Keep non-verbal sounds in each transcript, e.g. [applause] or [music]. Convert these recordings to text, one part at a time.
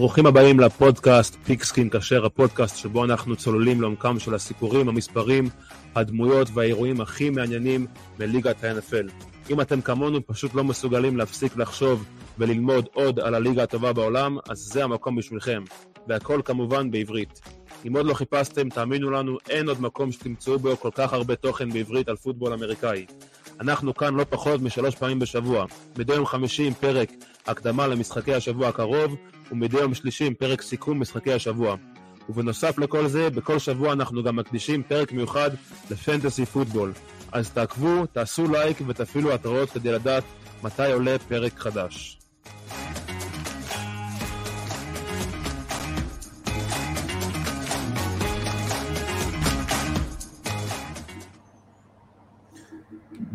ברוכים הבאים לפודקאסט פיקסקין כשר, הפודקאסט שבו אנחנו צוללים לעומקם של הסיפורים, המספרים, הדמויות והאירועים הכי מעניינים מליגת ה-NFL. אם אתם כמונו פשוט לא מסוגלים להפסיק לחשוב וללמוד עוד על הליגה הטובה בעולם, אז זה המקום בשבילכם. והכל כמובן בעברית. אם עוד לא חיפשתם, תאמינו לנו, אין עוד מקום שתמצאו בו כל כך הרבה תוכן בעברית על פוטבול אמריקאי. אנחנו כאן לא פחות משלוש פעמים בשבוע. מדי יום חמישי עם פרק הקדמה למשחקי השבוע הקרוב, ומדי יום שלישי עם פרק סיכום משחקי השבוע. ובנוסף לכל זה, בכל שבוע אנחנו גם מקדישים פרק מיוחד לפנטסי פוטבול. אז תעקבו, תעשו לייק ותפעילו התראות כדי לדעת מתי עולה פרק חדש.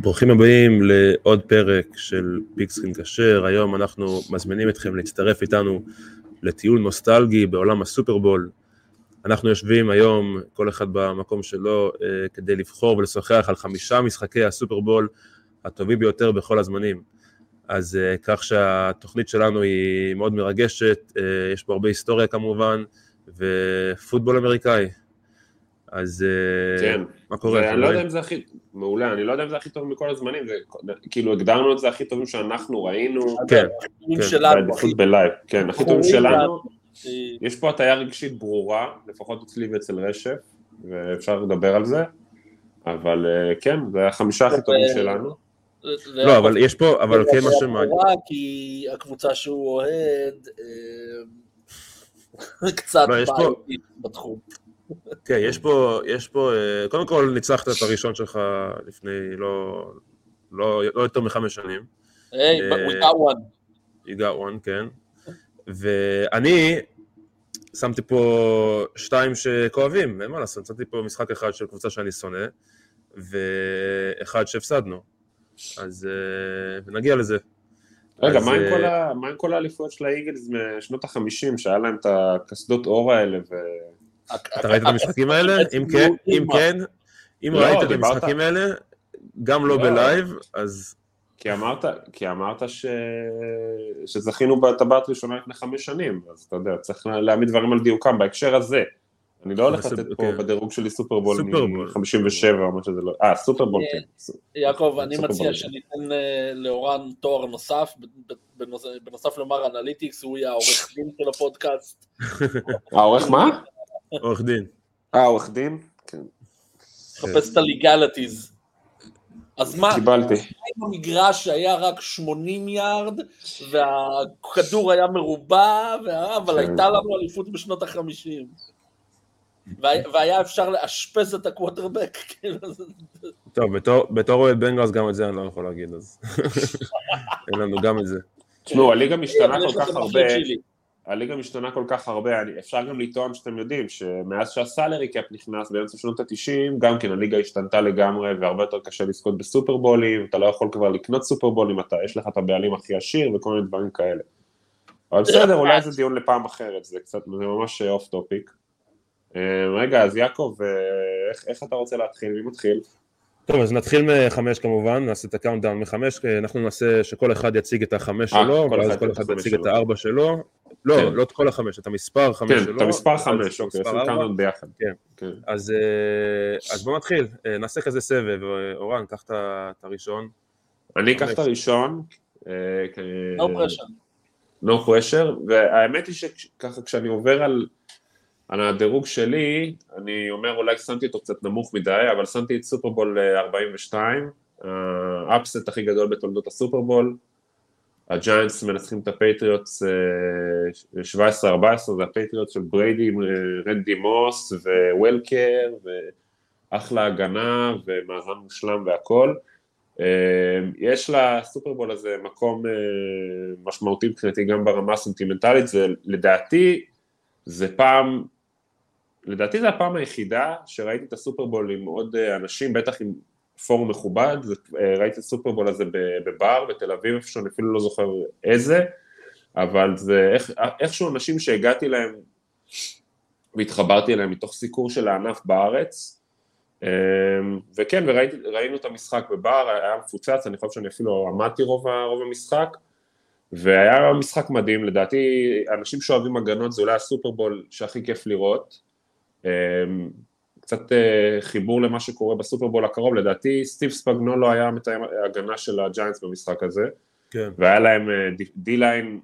ברוכים הבאים לעוד פרק של פיקסקין כשר, היום אנחנו מזמינים אתכם להצטרף איתנו לטיול נוסטלגי בעולם הסופרבול. אנחנו יושבים היום, כל אחד במקום שלו, אה, כדי לבחור ולשוחח על חמישה משחקי הסופרבול הטובים ביותר בכל הזמנים. אז אה, כך שהתוכנית שלנו היא מאוד מרגשת, אה, יש פה הרבה היסטוריה כמובן, ופוטבול אמריקאי. אז כן. מה קורה? אני לא יודע אם זה הכי, מעולה, אני לא יודע אם זה הכי טוב מכל הזמנים, זה, כאילו הגדרנו את זה הכי טובים שאנחנו ראינו, כן, כן. בעדיפות בלייב, כן, הכי טובים שלנו, יש פה הטיה רגשית ברורה, לפחות אצלי ואצל רשף, ואפשר לדבר על זה, אבל אה, כן, זה החמישה הכי טובים שלנו. לא, אבל יש פה, אבל כן היה משהו מעניין. ברורה, כי הקבוצה שהוא אוהד אה, [laughs] קצת לא, בעייתית בתחום. כן, יש פה, יש פה, אה, קודם כל ניצחת את הראשון שלך לפני לא, לא, לא יותר מחמש שנים. היי, אה, we got one. You got one, כן. ואני שמתי פה שתיים שכואבים, אין מה לעשות, שמתי פה משחק אחד של קבוצה שאני שונא, ואחד שהפסדנו. אז אה, נגיע לזה. רגע, אז, מה עם כל ה- מה עם כל האליפויות של האיגלס משנות החמישים, שהיה להם את הקסדות עור האלה, ו... אתה ראית את המשחקים האלה? אם כן, אם כן, אם לא, ראית את המשחקים האלה, גם לא. ב live, אז כי אמרת, כי אמרת ש... שזכינו בטבעת ראשונה לפני חמש שנים, אז אתה יודע, צריך להעמיד דברים על דיוקם בהקשר הזה. אני לא הולך לתת פה כן. בדירוג שלי סופרבול סופרבול. מ-57 או מה שזה לא... אה, סופרבול כן. כן. יעקב, אני סופר מציע ברור. שניתן אה, לאורן תואר נוסף, בנוסף למר אנליטיקס, הוא יהיה העורך דין של הפודקאסט. [laughs] העורך מה? עורך דין. אה, עורך דין? כן. חפש את הליגליטיז. אז מה, קיבלתי. אם המגרש שהיה רק 80 יארד, והכדור היה מרובע, אבל כן. הייתה לנו אליפות בשנות החמישים. והיה אפשר לאשפז את הקווטרבק, כאילו, טוב, בתור- אוהד בנגרס גם את זה אני לא יכול להגיד, אז [laughs] אין לנו גם את זה. תשמעו, הליגה משתנה כל כך הרבה. הליגה משתנה כל כך הרבה, אני, אפשר גם לטעון שאתם יודעים שמאז שה salary cap נכנס באמצע שנות ה-90, גם כן הליגה השתנתה לגמרי והרבה יותר קשה לזכות בסופרבולים, אתה לא יכול כבר לקנות סופרבולים, אתה, יש לך את הבעלים הכי עשיר וכל מיני דברים כאלה. אבל בסדר, אולי זה דיון לפעם אחרת, זה קצת, זה ממש off topic. רגע, אז יעקב, אה, איך, איך אתה רוצה להתחיל? מי מתחיל? טוב, אז נתחיל מחמש כמובן, נעשה את ה countdown מחמש, כי אנחנו נעשה שכל אחד יציג את החמש אה, שלו, ואז כל אחד יציג. את הארבע שלו. לא, כן. לא את כל החמש, את המספר חמש כן, שלו. את המספר חמש, אוקיי, עושים. countdown ביחד. כן. כן. אז, אה, אז בוא נתחיל, אה, נעשה כזה סבב, אה, אורן, קח את הראשון. אני אקח. את הראשון. אה, No pressure. no pressure, והאמת היא שככה כשאני עובר על, על הדירוג שלי, אני אומר אולי שמתי אותו קצת נמוך מדי, אבל שמתי את סופרבול אה, 42, ה upset הכי גדול בתולדות הסופרבול, הג'יינטס מנצחים את הפטריוטס אה, 17-14, זה הפטריוטס של בריידי, אה, רנדי מוס ווולקר, ואחלה הגנה ומאזן מושלם והכל. אה, יש לסופרבול הזה מקום אה, משמעותי מבחינתי גם ברמה הסנטימנטלית, זה לדעתי, זה פעם, לדעתי זה הפעם היחידה שראיתי את הסופרבול עם עוד אה, אנשים, בטח עם פורום מכובד, אה, ראיתי את הסופרבול הזה בבר בתל אביב, איפשהו, אני אפילו לא זוכר איזה, אבל זה איך, איכשהו אנשים שהגעתי להם והתחברתי אליהם מתוך סיקור של הענף בארץ, אמ, וכן, וראינו את המשחק בבר, היה מפוצץ, אני חושב שאני אפילו עמדתי רוב, רוב המשחק, והיה משחק מדהים, לדעתי אנשים שאוהבים הגנות זה אולי הסופרבול שהכי כיף לראות. אמ, קצת אה, חיבור למה שקורה בסופרבול הקרוב, לדעתי סטיב ספגנולו היה מתאם הגנה של הג'יינטס במשחק הזה, כן. והיה להם D-line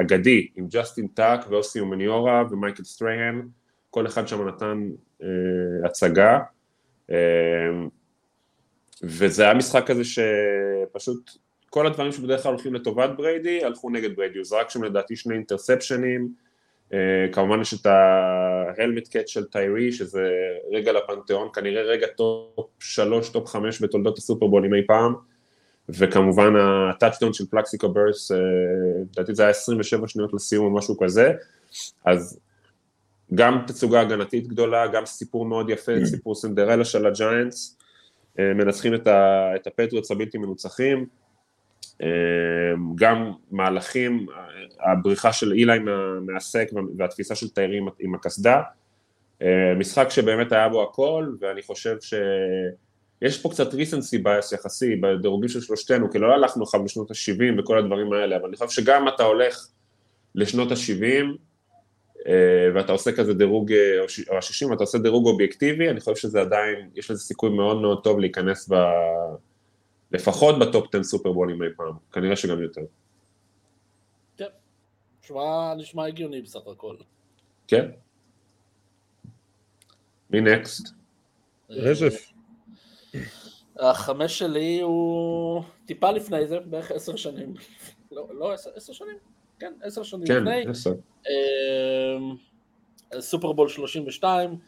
אגדי עם ג'סטין טאק ואוסי אומניורה ומייקל סטרייהן, כל אחד שם נתן הצגה. אמ, וזה היה משחק כזה שפשוט כל הדברים שבדרך כלל הולכים לטובת בריידי, הלכו נגד בריידי, הוא זרק שם לדעתי שני אינטרספשנים, כמובן יש את ה helmet catch של טיירי, שזה רגע לפנתיאון, כנראה רגע טופ שלוש, טופ חמש בתולדות הסופרבולים אי פעם, וכמובן הטאצ'דאון של פלקסיקו בורס, uh, לדעתי זה היה 27 שניות לסיום או משהו כזה, אז גם תצוגה הגנתית גדולה, גם סיפור מאוד יפה, סיפור סינדרלה של הג'יינטס, אה, מנצחים את הפטריוטס הבלתי מנוצחים, אה, גם מהלכים, הבריחה של איליי מה sack והתפיסה של טיירי עם הקסדה, אה, משחק שבאמת היה בו הכל, ואני חושב שיש פה קצת recency bias יחסי בדירוגים של שלושתנו, כי לא הלכנו לך בשנות ה-70 וכל הדברים האלה, אבל אני חושב שגם אתה הולך לשנות ה-70, אה, ואתה עושה כזה דירוג, אה, או השישים, אתה עושה דירוג אובייקטיבי, אני חושב שזה עדיין, יש לזה סיכוי מאוד מאוד טוב להיכנס ב... לפחות בטופ 10 סופרבולים אי פעם, כנראה שגם יותר. כן, נשמע, נשמע הגיוני בסך הכל. כן. מי נקסט? רזף. החמש שלי הוא טיפה לפני זה, בערך עשר שנים. לא, לא עשר שנים? כן, עשר שנים כן, לפני. כן, עשר. אמ, סופרבול 32,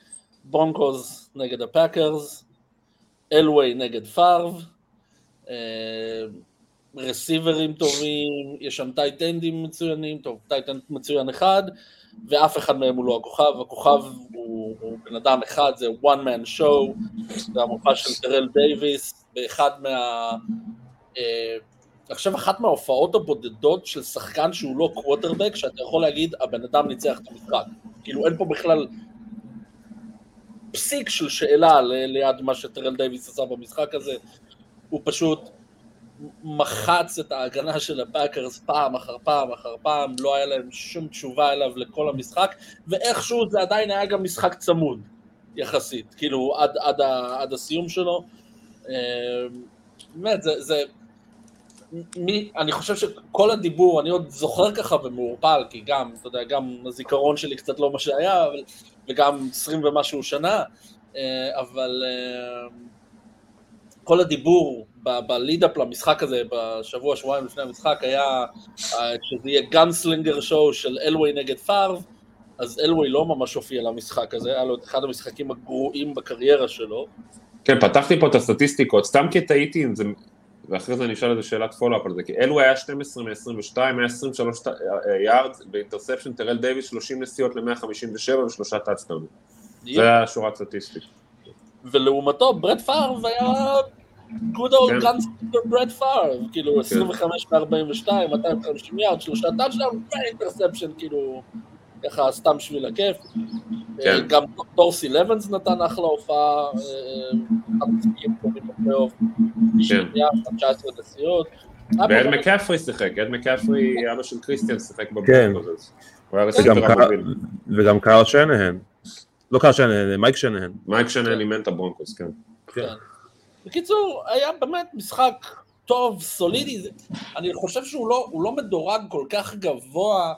ברונקוז נגד הפאקרס, אלווי נגד פארב, רסיברים טובים, יש שם טייטנדים מצוינים, טוב, tight end מצוין אחד, ואף אחד מהם הוא לא הכוכב, הכוכב הוא, הוא בן אדם אחד, זה one man show, זה המופע של טרל דייוויס, באחד מה... אה, חושב אחת מההופעות הבודדות של שחקן שהוא לא קווטרבק, שאתה יכול להגיד, הבן אדם ניצח את המשחק. כאילו אין פה בכלל פסיק של שאלה ליד מה שטרל דייוויס עשה במשחק הזה. הוא פשוט מחץ את ההגנה של הפאקרס פעם אחר פעם אחר פעם, לא היה להם שום תשובה אליו לכל המשחק, ואיכשהו זה עדיין היה גם משחק צמוד, יחסית, כאילו עד, עד, עד הסיום שלו. אה, באמת, זה, זה, מי, אני חושב שכל הדיבור, אני עוד זוכר ככה ומעורפל, כי גם, אתה יודע, גם הזיכרון שלי קצת לא מה שהיה, אבל, וגם עשרים ומשהו שנה, אה, אבל אה, כל הדיבור בלידאפ למשחק הזה, בשבוע, שבועיים לפני המשחק, היה אה, שזה יהיה גאנסלינגר שואו של אלווי נגד פארב, אז אלווי לא ממש הופיע למשחק הזה, היה לו את אחד המשחקים הגרועים בקריירה שלו. כן, פתחתי פה את הסטטיסטיקות, סתם כי טעיתי אם זה ואחרי זה אני אשאל איזה שאלת follow-up על זה, כי אלווי היה 12 מ-22, היה 23 יארד, ב interception טרל דייוויס 30 נסיעות ל-157 ושלושה טאצ'דאונים. זה היה שורה סטטיסטית. ולעומתו ברט פארב היה good old gunslinger ברט פארב, כאילו 25 מ-42, 250 יארד, שלושה טאצ'דאון ו interception, כאילו, ככה סתם בשביל הכיף. כן. גם דורסי לבנס נתן אחלה הופעה, אחד המשחקים טובים בפלייאוף, 19 נסיעות. ואד מקאפרי שיחק, אד מקאפרי, אבא של קריסטיאן שיחק כן. היה receiver המוביל. וגם קארל שנהן. לא קארל שנהן, מייק שנהן. מייק שנהן אימן את הברונקוס, כן. כן. בקיצור, היה באמת משחק טוב, סולידי, אני חושב שהוא לא, לא מדורג כל כך גבוה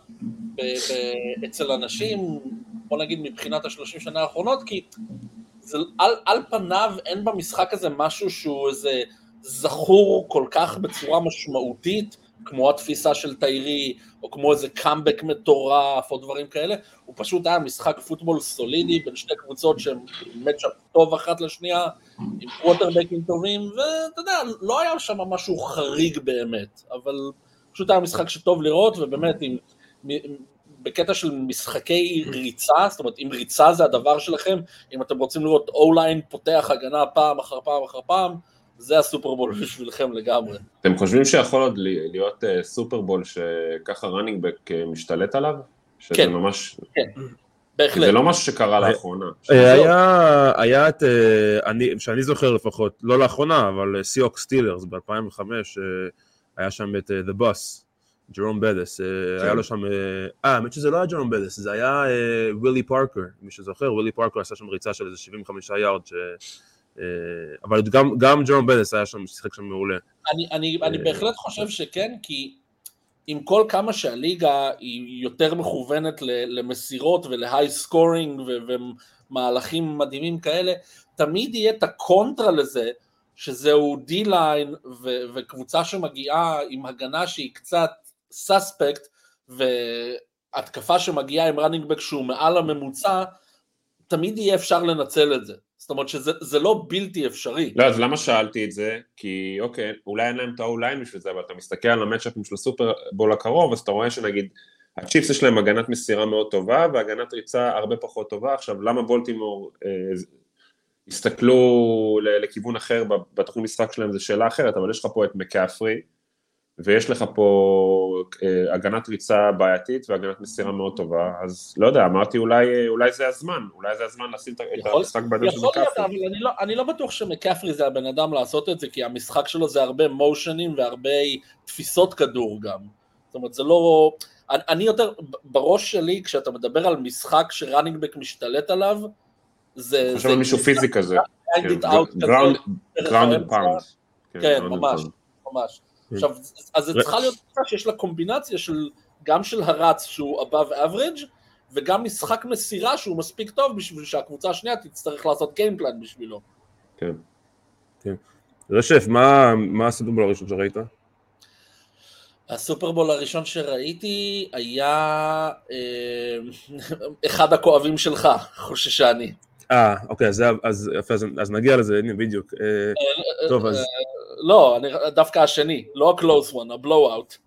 ב, ב, אצל אנשים, בוא נגיד מבחינת השלושים שנה האחרונות, כי זה, על, על פניו אין במשחק הזה משהו שהוא איזה זכור כל כך בצורה משמעותית, כמו התפיסה של טיירי, או כמו איזה קאמבק מטורף, או דברים כאלה, הוא פשוט היה משחק פוטבול סולידי בין שתי קבוצות שהן מצ'אפ טוב אחת לשנייה, עם קווטרבקים טובים, ואתה יודע, לא היה שם משהו חריג באמת, אבל פשוט היה משחק שטוב לראות, ובאמת, עם, בקטע של משחקי ריצה, זאת אומרת, אם ריצה זה הדבר שלכם, אם אתם רוצים לראות אוליין פותח הגנה פעם אחר פעם אחר פעם, זה הסופרבול בשבילכם לגמרי. אתם חושבים שיכול עוד להיות uh, סופרבול שככה ראנינג בק משתלט עליו? שזה כן. ממש... כן, בהחלט. זה לא משהו שקרה לאחרונה. אה, היה, היה את, אה, אני, שאני זוכר לפחות, לא לאחרונה, אבל סיהוקס סטילרס ב-2005, היה שם את The Bus, ג'רום בטיס. היה לו שם, אה, האמת שזה לא היה ג'רום בטיס, זה היה ווילי פארקר, מי שזוכר, ווילי פארקר עשה שם ריצה של איזה 75 יארד, ש... אבל גם, גם ג'רום בטיס היה שם, שיחק שם מעולה. אני, אני, אני בהחלט חושב שכן, כי עם כל כמה שהליגה היא יותר מכוונת למסירות ול high scoring ומהלכים מדהימים כאלה, תמיד יהיה את הקונטרה לזה, שזהו D-line וקבוצה שמגיעה עם הגנה שהיא קצת suspect, והתקפה שמגיעה עם running back שהוא מעל הממוצע, תמיד יהיה אפשר לנצל את זה. זאת אומרת שזה לא בלתי אפשרי. לא, אז למה שאלתי את זה? כי אוקיי, אולי אין להם את ה O-line בשביל זה, אבל אתה מסתכל על ה matchup-ים של הסופרבול הקרוב, אז אתה רואה שנגיד, הצ'יפס יש להם הגנת מסירה מאוד טובה, והגנת ריצה הרבה פחות טובה. עכשיו, למה בולטימור אה, הסתכלו לכיוון אחר בתחום משחק שלהם, זו שאלה אחרת, אבל יש לך פה את מקאפרי, ויש לך פה אה, הגנת ריצה בעייתית והגנת מסירה מאוד טובה, אז לא יודע, אמרתי אולי, אולי זה הזמן, אולי זה הזמן לשים את המשחק בידיים של מקאפרי. יכול להיות, אבל אני לא, אני לא בטוח שמקאפרי זה הבן אדם לעשות את זה, כי המשחק שלו זה הרבה מושנים והרבה תפיסות כדור גם. זאת אומרת, זה לא... אני, אני יותר, בראש שלי, כשאתה מדבר על משחק ש running back משתלט עליו, זה... חושב על מישהו פיזי כזה. ground pound. כן, ממש, ממש. עכשיו, אז זה צריכה להיות קבוצה שיש לה קומבינציה של, גם של הרץ שהוא above average, וגם משחק מסירה שהוא מספיק טוב בשביל שהקבוצה השנייה תצטרך לעשות game plan בשבילו. כן. כן. רשף, מה, מה הסופרבול הראשון שראית? הסופרבול הראשון שראיתי היה אה, אחד הכואבים שלך, חוששני. אה, אוקיי, אז, אז, אז, אז נגיע לזה, הנה בדיוק. אה, אה, טוב, אז... לא, אני, דווקא השני, לא ה-close one, ה-blowout.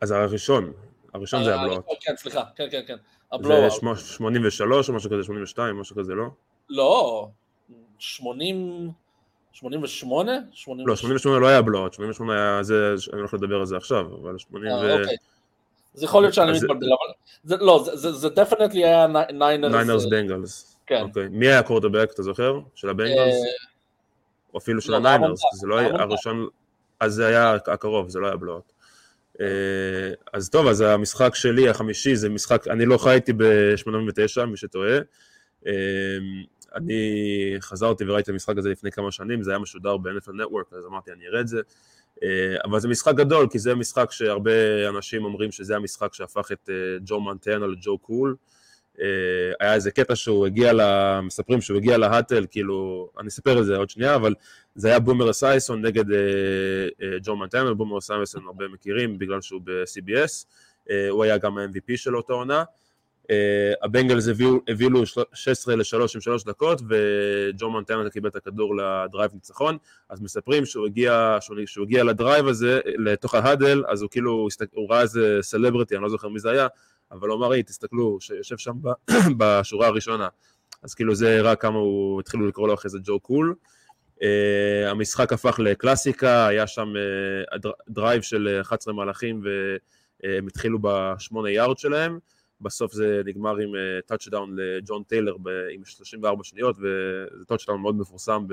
אז הראשון, הראשון זה ה-blowout. כן, סליחה, כן, כן, כן, ה-blowout. זה 83 או משהו כזה, 82, משהו כזה, לא? לא, 80... 88? לא, 88 לא היה blowout, 88 היה זה, אני הולך לדבר על זה עכשיו, אבל 80 ו... אוקיי. זה יכול להיות שאני מתבלבל, אבל לא, זה definitely היה ניינרס. ניינרס בנגלס. כן. אוקיי. מי היה הקורטבק, אתה זוכר? של הבנגלס? או אפילו של לא, הניינרס, זה לא היה הראשון, אז זה היה הקרוב, זה לא היה blowout. אה, אז טוב, אז המשחק שלי, החמישי, זה משחק, אני לא חייתי ב-89, מי שטועה. אה, אני חזרתי וראיתי את המשחק הזה לפני כמה שנים, זה היה משודר ב-NFL Network, אז אמרתי, אני אראה את זה. אה, אבל זה משחק גדול, כי זה משחק שהרבה אנשים אומרים שזה המשחק שהפך את ג'ו מנטנה לג'ו קול. היה איזה קטע שהוא הגיע, ל... מספרים שהוא הגיע להאטל, כאילו, אני אספר את זה עוד שנייה, אבל זה היה בומר אסייסון נגד ג'ו מונטנה, בומר אסייסון הרבה מכירים בגלל שהוא ב-CBS, הוא היה גם ה-MVP של אותו עונה. הבנגלס הביאו 16 ל-3 עם 3 דקות וג'ו מונטנה קיבל את הכדור ל drive ניצחון אז מספרים שהוא הגיע, שהוא הגיע ל drive הזה לתוך ה huddle אז הוא כאילו הוא ראה איזה סלבריטי אני לא זוכר מי זה היה אבל אמר היי תסתכלו שיושב שם [clears throat] בשורה הראשונה אז כאילו זה הראה כמה הוא התחילו לקרוא לו אחרי זה Joe Cool המשחק הפך לקלאסיקה היה שם drive של 11 מהלכים והם התחילו בשמונה יארד שלהם בסוף זה נגמר עם טאצ'דאון אה, לג'ון טיילר עם 34 שניות, וזה טאצ'דאון מאוד מפורסם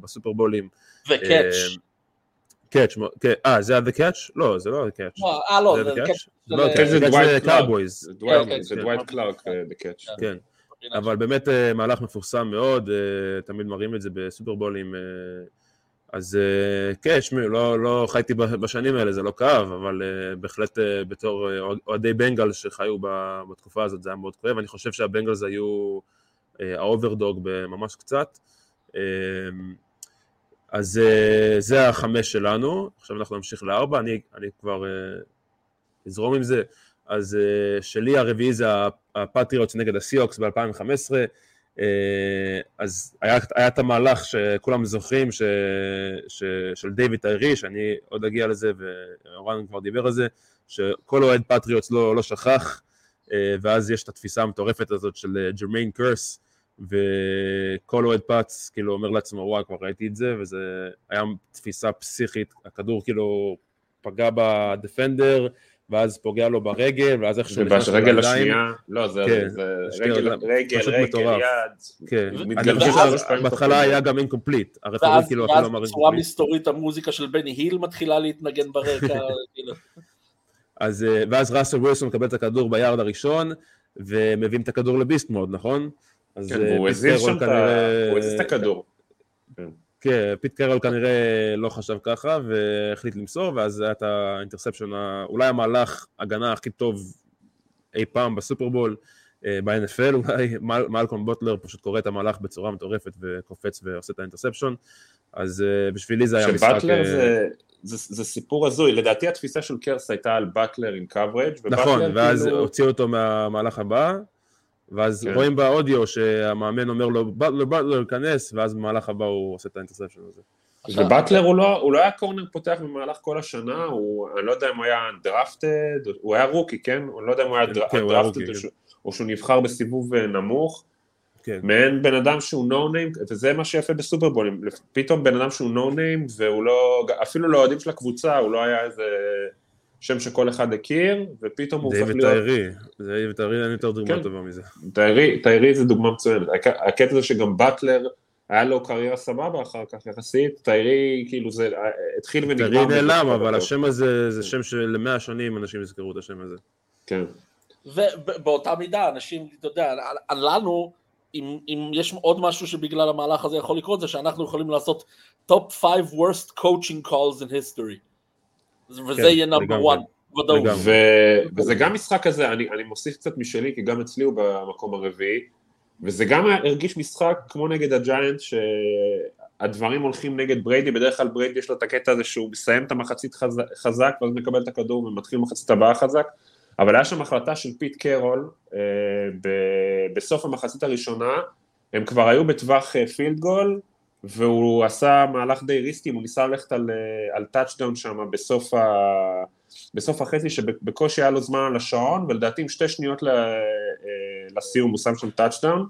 בסופרבולים. ו catch. catch, אה, זה היה The Catch? לא, זה לא The Catch. אה, לא, זה The Catch. זה קאובויז. זה דווייט קלארק, The Catch. כן, אבל באמת אה, מהלך מפורסם מאוד, תמיד מראים את זה בסופרבולים. אז אה, כן, שמי, לא, לא חייתי בשנים האלה, זה לא כאב, אבל uh, בהחלט בתור אוהדי בנגלס שחיו בתקופה הזאת זה היה מאוד כואב, אני חושב שהבנגלס היו האוברדוג בממש קצת. אז uh, זה החמש שלנו, עכשיו אנחנו נמשיך לארבע, אני, אני כבר uh, אזרום עם זה. אז uh, שלי הרביעי זה הפטריוטס נגד הסיהוקס ב-2015, אה, אז היה, היה את המהלך שכולם זוכרים ש, ש, של דיוויד טיירי, שאני עוד אגיע לזה, ואורן כבר דיבר על זה, שכל אוהד פטריוטס לא, לא שכח, אה, ואז יש את התפיסה המטורפת הזאת של אה, ג'רמיין קרס, וכל אוהד פאטס כאילו אומר לעצמו, וואי, כבר ראיתי את זה, וזה היה תפיסה פסיכית, הכדור כאילו פגע ב defender, ואז פוגע לו ברגל, ואז איך שהוא נכנס וברגל לידיים. השנייה, לא, זה כן, זה שתי רגל, רגל, פשוט רגל, מטורף. יד. כן, אני חושב שבהתחלה היה גם incomplete, ה referee ואז, כאילו אפילו אמר בצורה incomplete. מסתורית המוזיקה של בני היל מתחילה להתנגן ברקע, [laughs] כאילו. אז, אה, ואז ראסל ווילסון מקבל את הכדור ביארד הראשון, ומביאים את הכדור ל Beast Mode, נכון? אז כן, אה, והוא הזיז שם את. כנראה- הוא הזיז את הכדור. כן, פיט קרול כנראה לא חשב ככה, והחליט למסור, ואז היה את ה interception, אולי המהלך הגנה הכי טוב אי פעם בסופרבול, אה, ב-NFL אולי, מל- מלקום בוטלר פשוט קורא את המהלך בצורה מטורפת וקופץ ועושה את ה interception, אז אה, בשבילי זה היה משחק... שבאטלר זה, זה, זה סיפור הזוי, לדעתי התפיסה של קרס הייתה על באטלר עם coverage, נכון, ואז כאילו, הוציאו אותו מהמהלך הבא, ואז כן. רואים באודיו שהמאמן אומר לו, באטלר, באטלר, כנס, ואז במהלך הבא הוא עושה את ה interception הזה. ובטלר הוא לא, הוא לא היה קורנר פותח במהלך כל השנה, הוא, אני לא יודע אם הוא היה drafted, הוא היה rookie, כן? אני לא יודע אם הוא היה כן, הוא היה drafted rookie, או, שהוא- או שהוא נבחר בסיבוב אה, נמוך, כן. מעין בן אדם שהוא no name, וזה מה שיפה בסופרבולים, פתאום בן אדם שהוא no name, והוא לא, אפילו לאוהדים של הקבוצה, הוא לא היה איזה שם שכל אחד הכיר, ופתאום הוא הופך דייוויד להיות... טיירי, דייוויד טיירי אין יותר דוגמה כן. טובה מזה. טיירי, טיירי זה דוגמה מצוינת, הק- הקטע זה שגם באטלר, היה לו קריירה סבבה אחר כך יחסית, טיירי כאילו זה התחיל ונגמר. טיירי בזה נעלם, אבל השם הזה זה שם שלמאה שנים אנשים יזכרו את השם הזה. כן. ובאותה מידה, אנשים, אתה יודע, לנו, אם, אם יש עוד משהו שבגלל המהלך הזה יכול לקרות, זה שאנחנו יכולים לעשות top 5 worst coaching calls in history. וזה כן, יהיה. לגמרי. ו- וזה גם משחק כזה, אני, אני מוסיף קצת משלי, כי גם אצלי הוא במקום הרביעי, וזה גם הרגיש משחק כמו נגד הג'יינטס, שהדברים הולכים נגד בריידי, בדרך כלל בריידי יש לו את הקטע הזה שהוא מסיים את המחצית חזק, חזק ואז מקבל את הכדור ומתחיל מחצית הבאה חזק, אבל היה שם החלטה של פיט קרול, אה, ב- בסוף המחצית הראשונה, הם כבר היו בטווח אה, field goal, והוא עשה מהלך די risky, הוא ניסה ללכת על, אה, על טאצ'דאון שם בסוף, ה... בסוף החצי, שבקושי היה לו זמן על השעון, ולדעתי עם שתי שניות. אה, לסיום הוא שם שם טאצ'דאון,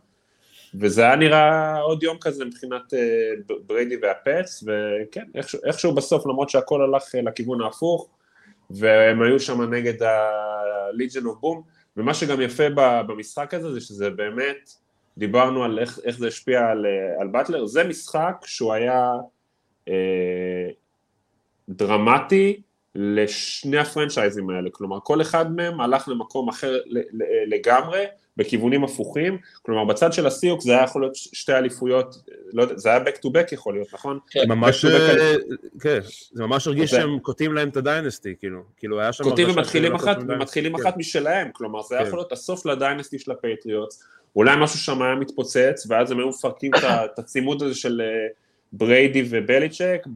וזה היה נראה עוד יום כזה מבחינת אה, בריידי והפטס, וכן, איכשהו, איכשהו בסוף, למרות שהכל הלך לכיוון ההפוך, והם היו שם נגד ה-Legion of Boom, ומה שגם יפה במשחק הזה זה שזה באמת, דיברנו על איך, איך זה השפיע על, אה, על באטלר, זה משחק שהוא היה אה, דרמטי לשני הפרנצ'ייזים האלה, כלומר כל אחד מהם הלך למקום אחר ל- לגמרי, בכיוונים הפוכים, כלומר בצד של הסיהוקס זה היה יכול להיות שתי אליפויות, לא יודע, זה היה back to back יכול להיות, נכון? כן. ממש, אה, כן, זה ממש הרגיש זה- שהם קוטעים להם את ה dynasty, כאילו, כאילו היה שם... קוטעים ומתחילים אחת, ומתחילים כן. אחת משלהם, כלומר זה היה כן. יכול להיות הסוף ל dynasty של הפטריוטס, אולי משהו שם היה מתפוצץ, ואז הם היו מפרקים את [coughs] הצימוד הזה של אה, בריידי ובליצ'יק,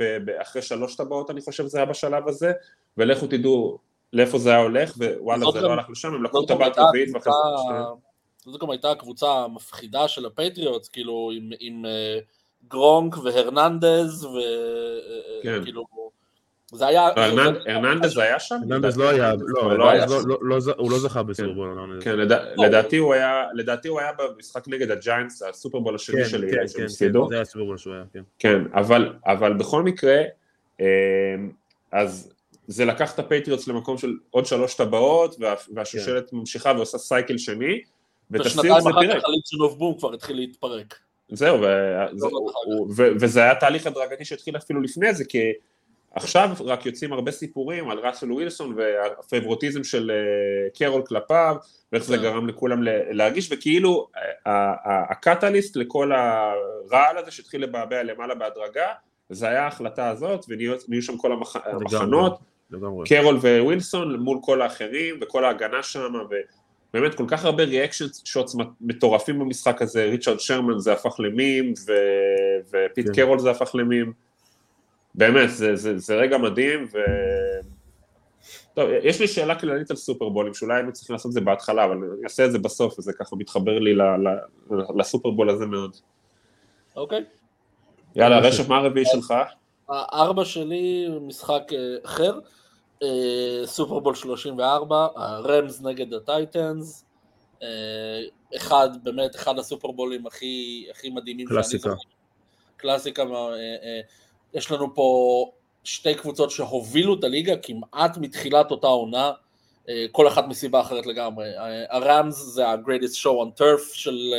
אחרי שלוש טבעות אני חושב זה היה בשלב הזה, ולכו תדעו לאיפה זה היה הולך, ווואלה זאת זה לא הלך לשם, הם לקחו זאת טבעת רביעית ואחרי זה... זו גם הייתה הקבוצה המפחידה של הפטריוטס, כאילו עם, אה, גרונק והרננדז, כן. וכאילו, זה היה... הרננדז היה שם? הרננדז לא היה, לא, לא. לא- לא הוא לא זכה. הרננדז. כן, לדע- לדעתי הוא היה, לדעתי הוא היה במשחק נגד הג'יינטס, הסופרבול השני כן, של כן, אילי שהם כן, הפסידו. כן, זה היה סופרבול שהוא היה, כן. כן, אבל, אבל בכל מקרה, אמ, אז זה לקח את הפטריוטס למקום של עוד שלוש טבעות, וה, והשושלת ממשיכה ועושה cycle שני, ואת ושנתיים זה אחר פירק. כך ה Legion of Boom כבר התחיל להתפרק. זהו, וזה היה תהליך הדרגתי שהתחיל אפילו לפני זה, כי עכשיו רק יוצאים הרבה סיפורים על ראסל ווילסון וה favoritism של אה, קרול כלפיו, ואיך זה כן. גרם לכולם להרגיש, וכאילו ה- ה- ה catalyst לכל הרעל הזה שהתחיל לבעבע למעלה בהדרגה, זה היה ההחלטה הזאת, ונהיו נהיו שם כל המח... המחנות, לגמרי. קרול ווילסון מול כל האחרים, וכל ההגנה שם, ובאמת כל כך הרבה reaction shots מטורפים במשחק הזה, ריצ'רד שרמן זה הפך למים, ו... ופיט כן. קרול זה הפך למים. באמת, זה, זה, זה רגע מדהים, ו... טוב, יש לי שאלה כללית על סופרבולים, שאולי היינו צריכים לעשות את זה בהתחלה, אבל אני אעשה את זה בסוף, וזה ככה מתחבר לי ל, ל, לסופרבול הזה מאוד. אוקיי? יאללה, אוקיי. רשף, מה הרביעי שלך? הארבע שלי משחק אה, אחר, אה, סופרבול 34, הרמס נגד הטייטנס, אה, אחד, באמת אחד הסופרבולים הכי, הכי מדהימים שאני קלאסיקה. זוכר. קלאסיקה, אה, אה, יש לנו פה שתי קבוצות שהובילו את הליגה כמעט מתחילת אותה עונה, אה, כל אחת מסיבה אחרת לגמרי. הראמס זה ה-Greatest Show on Turf של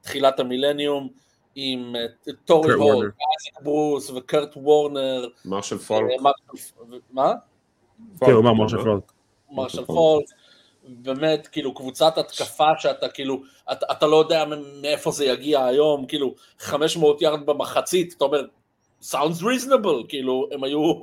תחילת המילניום, עם טורי הול, אייזק ברוס וקרט וורנר. מרשל פולק. מה? כן, הוא אמר מרשל פולק. מרשל פולק. באמת, כאילו, קבוצת התקפה שאתה כאילו, אתה, אתה לא יודע מאיפה זה יגיע היום, כאילו, 500 יארד במחצית, אתה אומר, sounds reasonable, כאילו, הם היו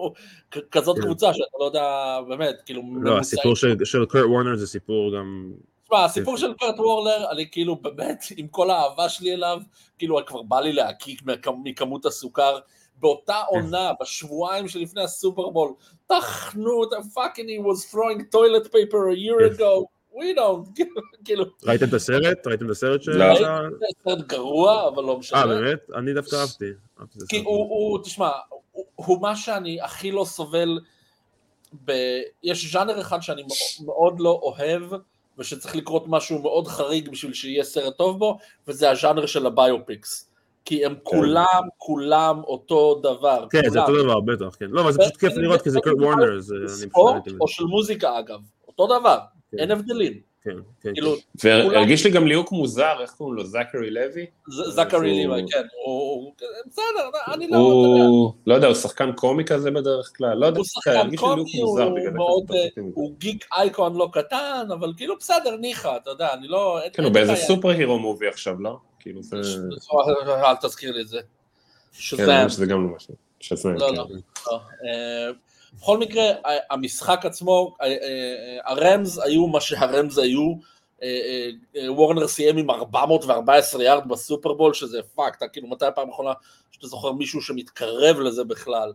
כזאת כן. קבוצה שאתה לא יודע, באמת, כאילו... לא, הסיפור של, קרט וורנר זה סיפור גם... תשמע, הסיפור של קרט וורנר, אני כאילו, באמת, עם כל האהבה שלי אליו, כאילו, כבר בא לי להקיק מכמות הסוכר. באותה כן. עונה, בשבועיים שלפני הסופרבול, טחנו את הפאקינג, he was throwing toilet paper a year כן. ago, we don't, [laughs] כאילו... ראיתם את הסרט? ראיתם את הסרט ש... ראיתי את הסרט גרוע, אבל לא משנה. אה, באמת? אני דווקא אהבתי. כי הוא, תשמע, הוא מה שאני הכי לא סובל, יש ז'אנר אחד שאני מאוד לא אוהב, ושצריך לקרות משהו מאוד חריג בשביל שיהיה סרט טוב בו, וזה הז'אנר של ה biopics. כי הם כן. כולם, כולם אותו דבר. כן, זה אותו דבר, בטח, כן. לא, אבל זה פשוט כיף לראות, כי זה קורט וורנר, זה... ספורט או של מוזיקה, אגב. אותו דבר. אין הבדלים. כן, כן. כאילו, והרגיש לי גם ליהוק מוזר, איך קוראים לו? זכרי לוי? זכרי לוי, כן. בסדר, אני לא... לא יודע, הוא שחקן קומי כזה בדרך כלל, לא יודע, הוא שחקן קומי, הוא גיק אייקון לא קטן, אבל כאילו בסדר, ניחא, אתה יודע, אני לא... כן, הוא באיזה סופר הירו מובי עכשיו, לא? כאילו זה... אל תזכיר לי את זה. כן, שזה גם לא משהו. שזם, לא, לא. לא. אה, בכל מקרה, המשחק עצמו, אה, אה, הרמז היו מה שהרמז היו, וורנר סיים עם 414 יארד בסופרבול, שזה fuck, אתה כאילו מתי הפעם האחרונה שאתה זוכר מישהו שמתקרב לזה בכלל,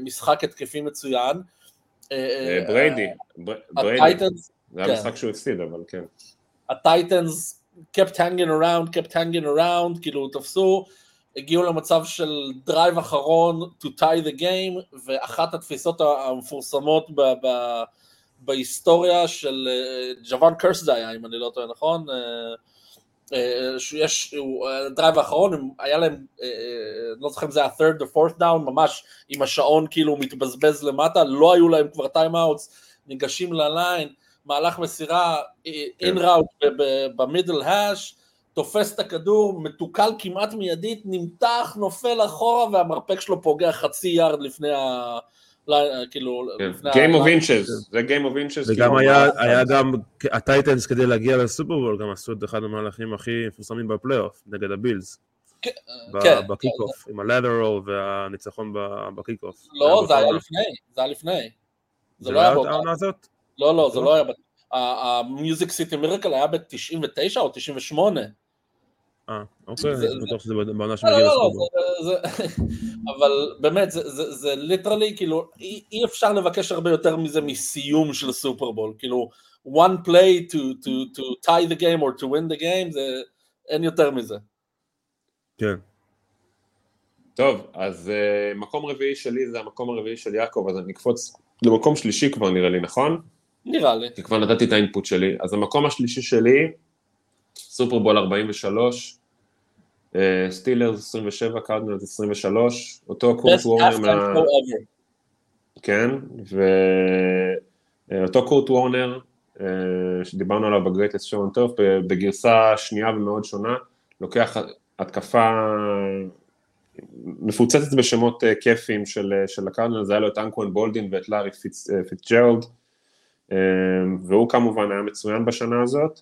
משחק התקפי מצוין. בריידי, בריידי, זה היה כן. משחק שהוא הפסיד, אבל כן. הטייטנס kept hanging around, kept hanging around, כאילו תפסו, הגיעו למצב של drive אחרון to tie the game, ואחת התפיסות המפורסמות ב- ב- בהיסטוריה של ג'וואן uh, קרס זה היה, אם אני לא טועה, נכון? Uh, uh, שיש, drive האחרון, היה להם, לא זוכר אם זה היה third or fourth down, ממש עם השעון כאילו מתבזבז למטה, לא היו להם כבר timeouts, ניגשים ל line, מהלך מסירה in. route ב middle hash, תופס את הכדור, מתוקל כמעט מיידית, נמתח, נופל אחורה והמרפק שלו פוגע חצי יארד לפני ה... כאילו, כן. Game of inches, זה Game of inches. וגם כאילו, היה, גם, הטייטנס כדי להגיע לסופרבול, גם עשו את אחד המהלכים הכי מפורסמים בפלייאוף, נגד הבילס. כן, כן. ב kickoff, עם ה lateral והניצחון ב kickoff. לא, זה היה לפני, זה היה לפני. זה לא היה בעונה הזאת? לא, לא, זה לא היה... ה Music City Miracle היה ב-99 או 98. אה, אוקיי, אני בטוח שזה בעונה שמגיע לא, לא, לא, [laughs] אבל באמת, זה literally, כאילו, אי אפשר לבקש הרבה יותר מזה מסיום של סופרבול, כאילו, one play to tie the game or to win the game, זה אין יותר מזה. כן. טוב, אז uh, מקום רביעי שלי זה המקום הרביעי של יעקב, אז אני אקפוץ למקום שלישי כבר נראה לי, נכון? נראה לי. כי כבר נתתי את ה input שלי. אז המקום השלישי שלי, סופרבול 43, סטילרס 27, קרדנלס 23, אותו קורט וורנר מה... כן, ואותו קורט וורנר, שדיברנו עליו ב Greatest Show on Turf, בגרסה שנייה ומאוד שונה, לוקח התקפה מפוצצת בשמות אה, כיפיים של, אה, של זה היה לו את אנקוון בולדין ואת לארי פיצג'רלד, אה, והוא כמובן היה מצוין בשנה הזאת,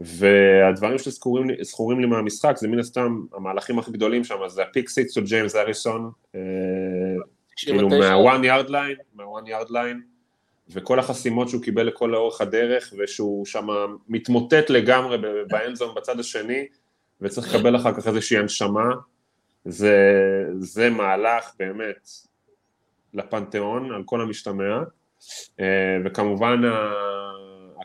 והדברים שזכורים לי מהמשחק זה מן הסתם המהלכים הכי גדולים שם, זה ה pick six של ג'יימס הריסון, כאילו מה one yard line, מה one yard line, וכל החסימות שהוא קיבל לכל לאורך הדרך, ושהוא שם מתמוטט לגמרי ב end zone [laughs] בצד השני, וצריך לקבל אחר כך איזושהי הנשמה, זה, זה מהלך באמת לפנתיאון על כל המשתמע, אה, וכמובן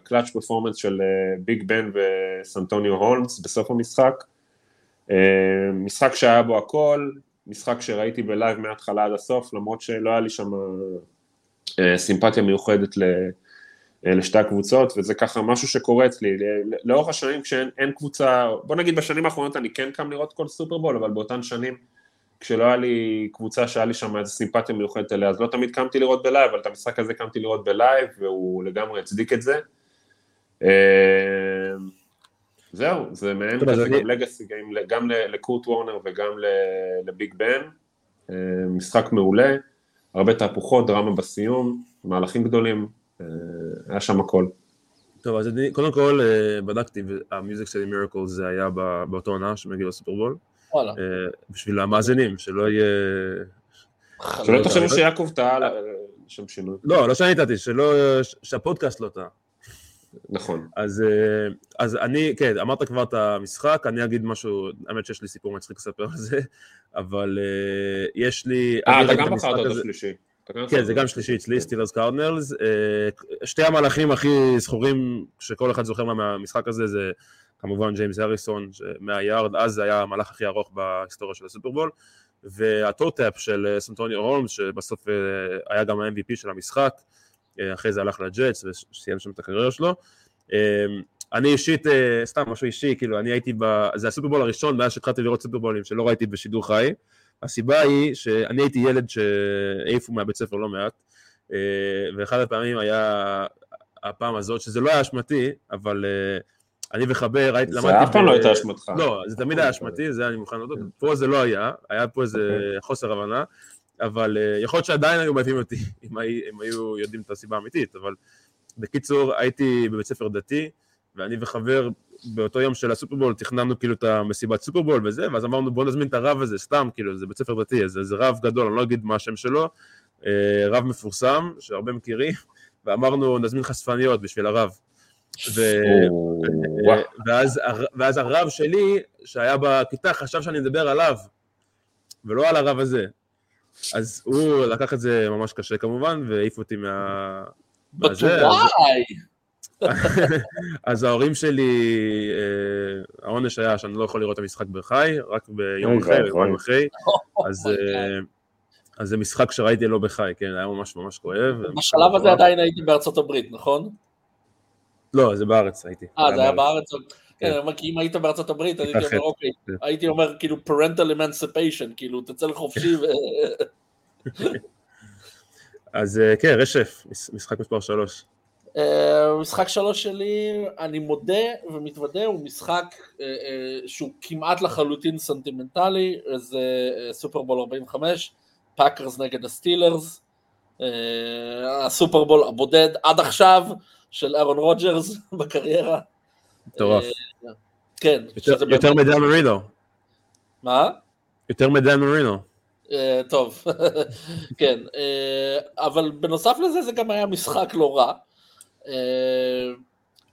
ה clutch performance של אה, ביג בן וסנטוניו הולמס בסוף המשחק, אה, משחק שהיה בו הכל, משחק שראיתי בלייב מההתחלה עד הסוף, למרות שלא היה לי שם סימפתיה מיוחדת ל... לשתי הקבוצות, וזה ככה משהו שקורה אצלי, לאורך השנים כשאין קבוצה, בוא נגיד בשנים האחרונות אני כן קם לראות כל סופרבול, אבל באותן שנים כשלא היה לי קבוצה שהיה לי שם איזו סימפתיה מיוחדת אליה, אז לא תמיד קמתי לראות בלייב, אבל את המשחק הזה קמתי לראות בלייב, והוא לגמרי הצדיק את זה. אה, זהו, זה מעין כזה גם legacy, גם ל- לקורט וורנר וגם ל- לביג בן. אה, משחק מעולה, הרבה תהפוכות, דרמה בסיום, מהלכים גדולים, אה, היה שם הכל. טוב, אז אני, קודם כל אה, בדקתי, וה Music City Miracle זה היה ב- באותו עונה שמגיע לסופרבול, וואלה. אה, בשביל המאזינים, שלא יהיה... שלא תחשבו שיעקב טעה לשם שינוי. לא, לא שאני טעתי, שלא... שהפודקאסט לא טעה. נכון. אז, אה, אז אני, כן, אמרת כבר את המשחק, אני אגיד משהו, האמת שיש לי סיפור מצחיק לספר על זה, אבל אה, יש לי... אה, אתה גם את בחרת אותו הזה- שלישי. אתה גם כן, זה גם שלישי אצלי, כן. סטילרס קארדנלס. שתי המהלכים הכי זכורים שכל אחד זוכר מהמשחק הזה זה כמובן ג'יימס הריסון, 100 יארד, אז זה היה המהלך הכי ארוך בהיסטוריה של הסופרבול, וה toe-tap של אה, סנטוניו הולמס, שבסוף אה, היה גם ה-MVP של המשחק, אה, אחרי זה הלך לג'אטס וסיים שם את הקריירה שלו. אה, אני אישית, אה, סתם משהו אישי, כאילו אני הייתי ב... זה הסופרבול הראשון מאז שהתחלתי לראות סופרבולים שלא ראיתי בשידור חי. הסיבה היא שאני הייתי ילד שהעיפו מהבית ספר לא מעט, אה, ואחת הפעמים היה הפעם הזאת, שזה לא היה אשמתי, אבל אה, אני וחבר, למדתי... זה אף פעם לא הייתה אשמתך. לא, זה תמיד היה אשמתי, זה אני מוכן להודות. פה זה לא היה, היה פה איזה אוקיי. חוסר הבנה, אבל אה, יכול להיות שעדיין היו מעיפים אותי, [laughs] אם אם היו יודעים את הסיבה האמיתית, אבל בקיצור, הייתי בבית ספר דתי, ואני וחבר באותו יום של הסופרבול תכננו כאילו את המסיבת סופרבול וזה, ואז אמרנו בוא נזמין את הרב הזה, סתם, כאילו, זה בית ספר דתי, זה, זה רב גדול, אני לא אגיד מה השם שלו, אה, רב מפורסם, שהרבה מכירים, ואמרנו נזמין חשפניות בשביל הרב. ו... וואו. ואז, ואז הרב שלי, שהיה בכיתה, חשב שאני מדבר עליו, ולא על הרב הזה. אז הוא לקח את זה ממש קשה כמובן, והעיף אותי מה... מהזה, [laughs] אז- ההורים שלי, אה, העונש היה שאני לא יכול לראות את המשחק בחי, רק ביום אוי אחרי. יומיים [laughs] אחרי, אז. אה, אז זה משחק שראיתי לא בחי, כן, היה ממש ממש כואב. בשלב הזה עדיין הייתי בארצות הברית, נכון? לא, זה בארץ הייתי. אה, זה היה בארץ? כן. אני אומר, כי אם היית בארצות הברית, הייתי אומר. אוקיי. הייתי אומר, כאילו, parental emancipation, כאילו, תצא לחופשי ו... [laughs] אז אה, כן, רשף, מש- משחק מספר 3. אה, משחק שלוש שלי, אני מודה ומתוודה, הוא משחק אה, שהוא כמעט לחלוטין סנטימנטלי, זה סופרבול 45, פאקרס נגד הסטילרס, הסופרבול הבודד עד עכשיו של אהרון רוג'רס [laughs] בקריירה. מטורף. אה, כן, יותר- מדן מרינו. מה? יותר מדן מרינו. אה, טוב, [laughs] כן, אה, אבל בנוסף לזה זה גם היה משחק לא רע. אה,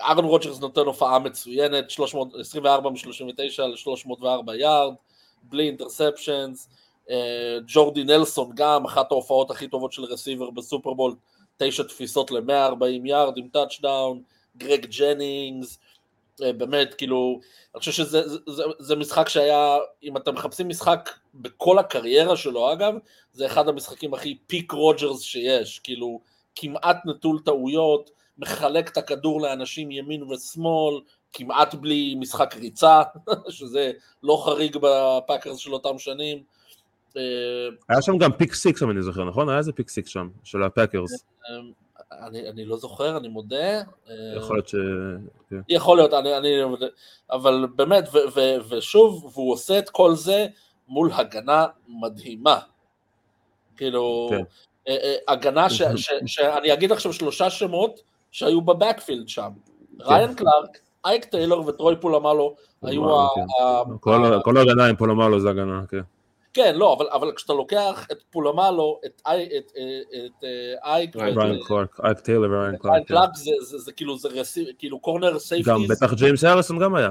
אהרון רוג'רס נותן הופעה מצוינת, 300 24 מ-39 ל-304 יארד, בלי interceptions. אה, ג'ורדי נלסון גם, אחת ההופעות הכי טובות של receiver בסופרבול, תשע תפיסות ל-140 יארד עם טאצ'דאון, גרג ג'נינגס, אה, באמת, כאילו, אני חושב שזה זה, זה, זה משחק שהיה, אם אתם מחפשים משחק בכל הקריירה שלו אגב, זה אחד המשחקים הכי peak רוג'רס שיש, כאילו כמעט נטול טעויות, מחלק את הכדור לאנשים ימין ושמאל, כמעט בלי משחק ריצה, [laughs] שזה לא חריג בפאקרס של אותם שנים. אה, היה שם גם pick six, אם אני זוכר, נכון? היה איזה pick six שם, של הפאקרס. אני, אני לא זוכר, אני מודה. אה, יכול להיות ש... כן. יכול להיות, אני, אני, אבל באמת, ו, ו, ושוב, והוא עושה את כל זה מול הגנה מדהימה. כאילו, כן. אה, אה, הגנה ש, [laughs] ש, שאני אגיד עכשיו שלושה שמות שהיו בבקפילד שם. ריין קלארק, אייק טיילור וטרוי פולמלו היו ה... כן. ה- כל ההגנה עם פולומלו זה הגנה, כן. כן, לא, אבל, אבל כשאתה לוקח את פולמלו, את, אי- את, אה, אייק ריין קלארק, אייק טיילר וריין ריין קלארק. כן. זה, זה, זה כאילו, זה רסי, כאילו קורנר סייפטיז. גם בטח ג'יימס האריסון גם היה.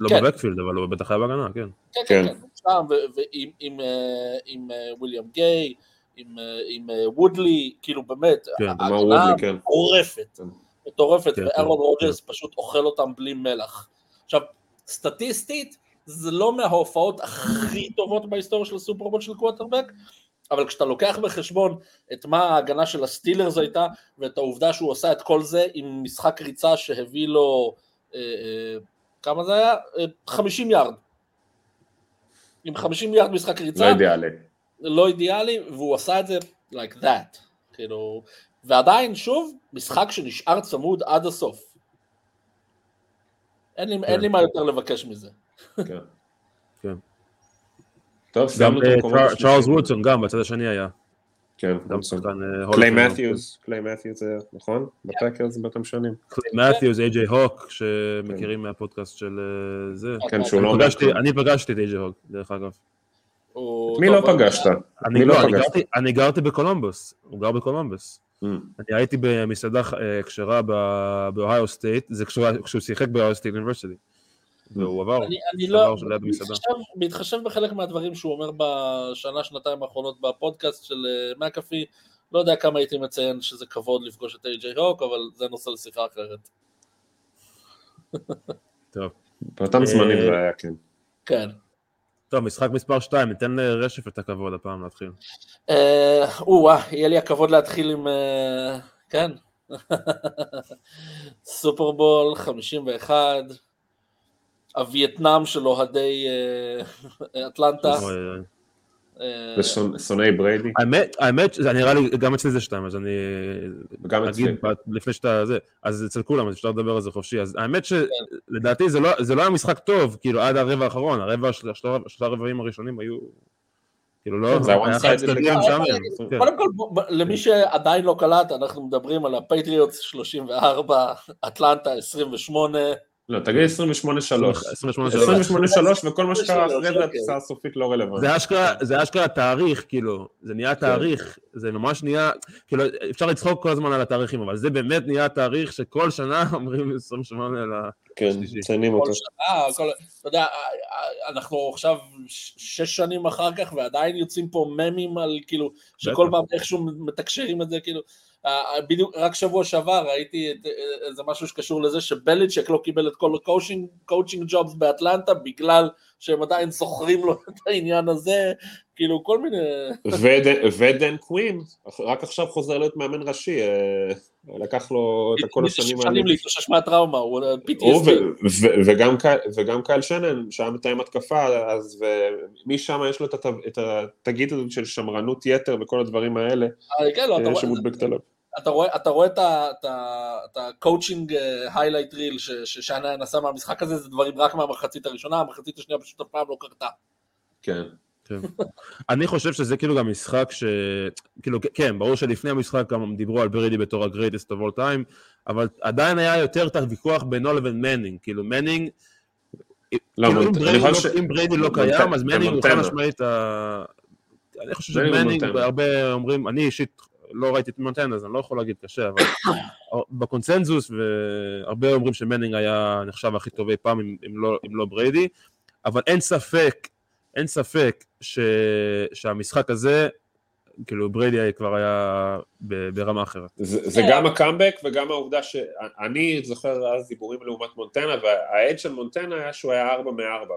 לא כן. בבקפילד, אבל הוא בטח היה בהגנה, כן. כן, כן, כן. כן, שם, ועם עם, אה, עם אה, וויליאם גיי, עם, אה, עם אה, וודלי, כאילו באמת, כן, ההגנה כן. מטורפת, כן. מטורפת, כן, ואהרון כן, רוג'רס פשוט אוכל אותם בלי מלח. עכשיו, סטטיסטית, זה לא מההופעות הכי טובות בהיסטוריה של הסופרבול של קווטרבק, אבל כשאתה לוקח בחשבון את מה ההגנה של הסטילרס הייתה, ואת העובדה שהוא עשה את כל זה עם משחק ריצה שהביא לו, אה, אה, כמה זה היה? אה, 50 יארד. עם 50 מיליארד משחק ריצה, לא אידיאלי. לא אידיאלי, והוא עשה את זה like that, כאילו, ועדיין, שוב, משחק שנשאר צמוד עד הסוף. אין לי, אין לי מה יותר לבקש מזה. כן. כן. טוב, גם סיימנו את אה, המקומות. צ'ארלס וודסון גם בצד השני היה. כן, גם. שחקן אה, קליי. מת'יוס, קליי מת'יוס זה נכון? בפאקרס באותם שנים. קליי מת'יוס, איי-ג'יי הוק, שמכירים מהפודקאסט של אה, זה. כן, שהוא לא... פגשתי- אני פגשתי את איי-ג'יי הוק, דרך אגב. את מי לא פגשת? אני לא לא, אני? גרתי- בקולומבוס, הוא גר בקולומבוס. Mm. אני הייתי במסעדה אה, כשרה באוהיו סטייט, זה היה- כשהוא שיחק באוהיו סטייט אוניברסיטי. והוא עבר, אני, אני עבר לא, של ליד המסעדה. בהתחשב, בחלק מהדברים שהוא אומר בשנה, שנתיים האחרונות בפודקאסט של אה, מקאפי, לא יודע כמה הייתי מציין שזה כבוד לפגוש את איי-ג'יי הוק, אבל זה נושא לשיחה אחרת. טוב. באותם אה, זמנים זה היה, כן. כן. טוב, משחק מספר 2, ניתן לרשף את הכבוד הפעם להתחיל. אה, או-אה, יהיה לי הכבוד להתחיל עם... אה, כן. [laughs] סופרבול 51, הווייטנאם של אוהדי אה, [laughs] אטלנטה. אוי. אה, ושונאי בריידי, האמת, האמת, זה נראה לי, גם אצלי זה שתיים, אז אני וגם אצלי. אגיד לפני שאתה זה, אז אצל כולם, אז אפשר לדבר על זה חופשי. אז האמת שלדעתי זה לא זה לא היה משחק טוב, כאילו עד הרבע האחרון, הרבע, של- שלושת הרבעים הראשונים היו, כאילו לא, כן, זה היה. כן. קודם כל, למי שעדיין לא קלט, אנחנו מדברים על הפטריוטס 34, אטלנטה 28, לא, תגיד 28-3. 28 28-3 וכל מה שקרה אחרי זה אוקיי. התוצאה הסופית לא רלוונטית. זה אשכרה, תאריך, כאילו, זה נהיה תאריך, זה ממש נהיה, כאילו, אפשר לצחוק כל הזמן על התאריכים, אבל זה באמת נהיה תאריך שכל שנה [laughs] אומרים 28 ל... כן, שלישי. מציינים כל אותו. שנה, כל, אתה יודע, אנחנו עכשיו שש שנים אחר כך ועדיין יוצאים פה ממים על כאילו, שכל. פעם איכשהו מתקשרים את זה, כאילו, אה, בדיוק, רק שבוע שעבר ראיתי את, אה, איזה משהו שקשור לזה שבליצ'ק לא קיבל את כל ה coaching jobs באטלנטה בגלל שהם עדיין זוכרים לו את העניין הזה, כאילו כל מיני... ודן- קווין, רק עכשיו חוזר להיות מאמן ראשי, אה, לקח לו את כל השנים האלה. שנים להתאושש מהטראומה, הוא PTSD. וגם קייל- שנהאן, שהיה מתאם התקפה, אז משם יש לו את הת- את התגית הזאת של שמרנות יתר וכל הדברים האלה, אה, כן, לא, אה, שמודבקת עליו. אתה רואה, אתה רואה את ה- את ה- את ה-coaching highlight reel ש- ששנהאן עשה מהמשחק הזה, זה דברים רק מהמחצית הראשונה, המחצית השנייה פשוט אף פעם לא קרתה. כן. כן. אני חושב שזה כאילו גם משחק ש... כאילו, כן, ברור שלפני המשחק גם דיברו על ברידי בתור ה-greatest of all time, אבל עדיין היה יותר את הוויכוח בינו לבין מנינג, כאילו מנינג, לא, כאילו, אם בריידי לא- אם בריידי לא קיים, אז מנינג הוא חד. משמעית ה... אני חושב מנינג שמנינג. הרבה אומרים, אני אישית לא ראיתי את מונטנה, אז אני לא יכול להגיד קשה, אבל [coughs] בקונצנזוס, והרבה אומרים שמנינג היה נחשב הכי טוב אי פעם, אם לא- אם לא בריידי, אבל אין ספק, אין ספק ש... שהמשחק הזה, כאילו בריידי כבר היה ברמה אחרת. זה זה גם הקאמבק וגם העובדה שאני זוכר אז דיבורים לעומת מונטנה והאד של מונטנה היה שהוא היה 4 מ-4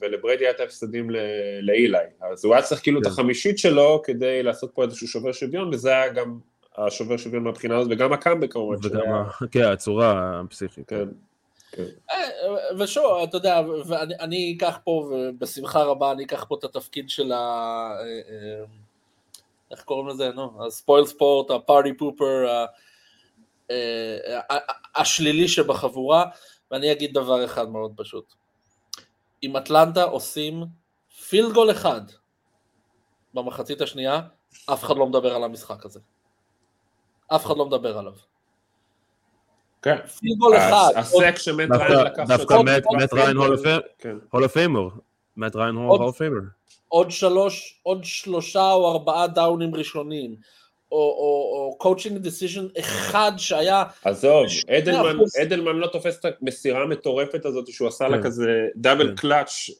ולבריידי היה את ההפסדים ל- לאילי אז הוא היה צריך כאילו את כן. החמישית שלו כדי לעשות פה איזשהו שובר שוויון וזה היה גם השובר שוויון מהבחינה הזאת וגם הקאמבק כמובן וגם, שהיה- כן, הצורה הפסיכית. כן. אה, ושוב, אתה יודע, ואני אני אקח פה, ובשמחה רבה אני אקח פה את התפקיד של ה... איך קוראים לזה, נו? הספויל ספורט, הפארטי פופר, אה, השלילי שבחבורה, ואני אגיד דבר אחד מאוד פשוט. אם אטלנטה עושים field goal אחד במחצית השנייה, אף אחד לא מדבר על המשחק הזה. אף אחד לא מדבר עליו. כן. field goal אחד. ה sack שמט דווקא- ריין לקח דווקא אותו- מאט- מאט ריין, hall כן. מאט ריין עוד- hall of famer. עוד שלוש, עוד שלושה או ארבעה דאונים ראשונים, או, או, או coaching decision אחד שהיה, עזוב, אדלמן, אחוז. אדלמן לא תופס את המסירה המטורפת הזאת שהוא עשה לה כן. כזה double כן. קלאץ',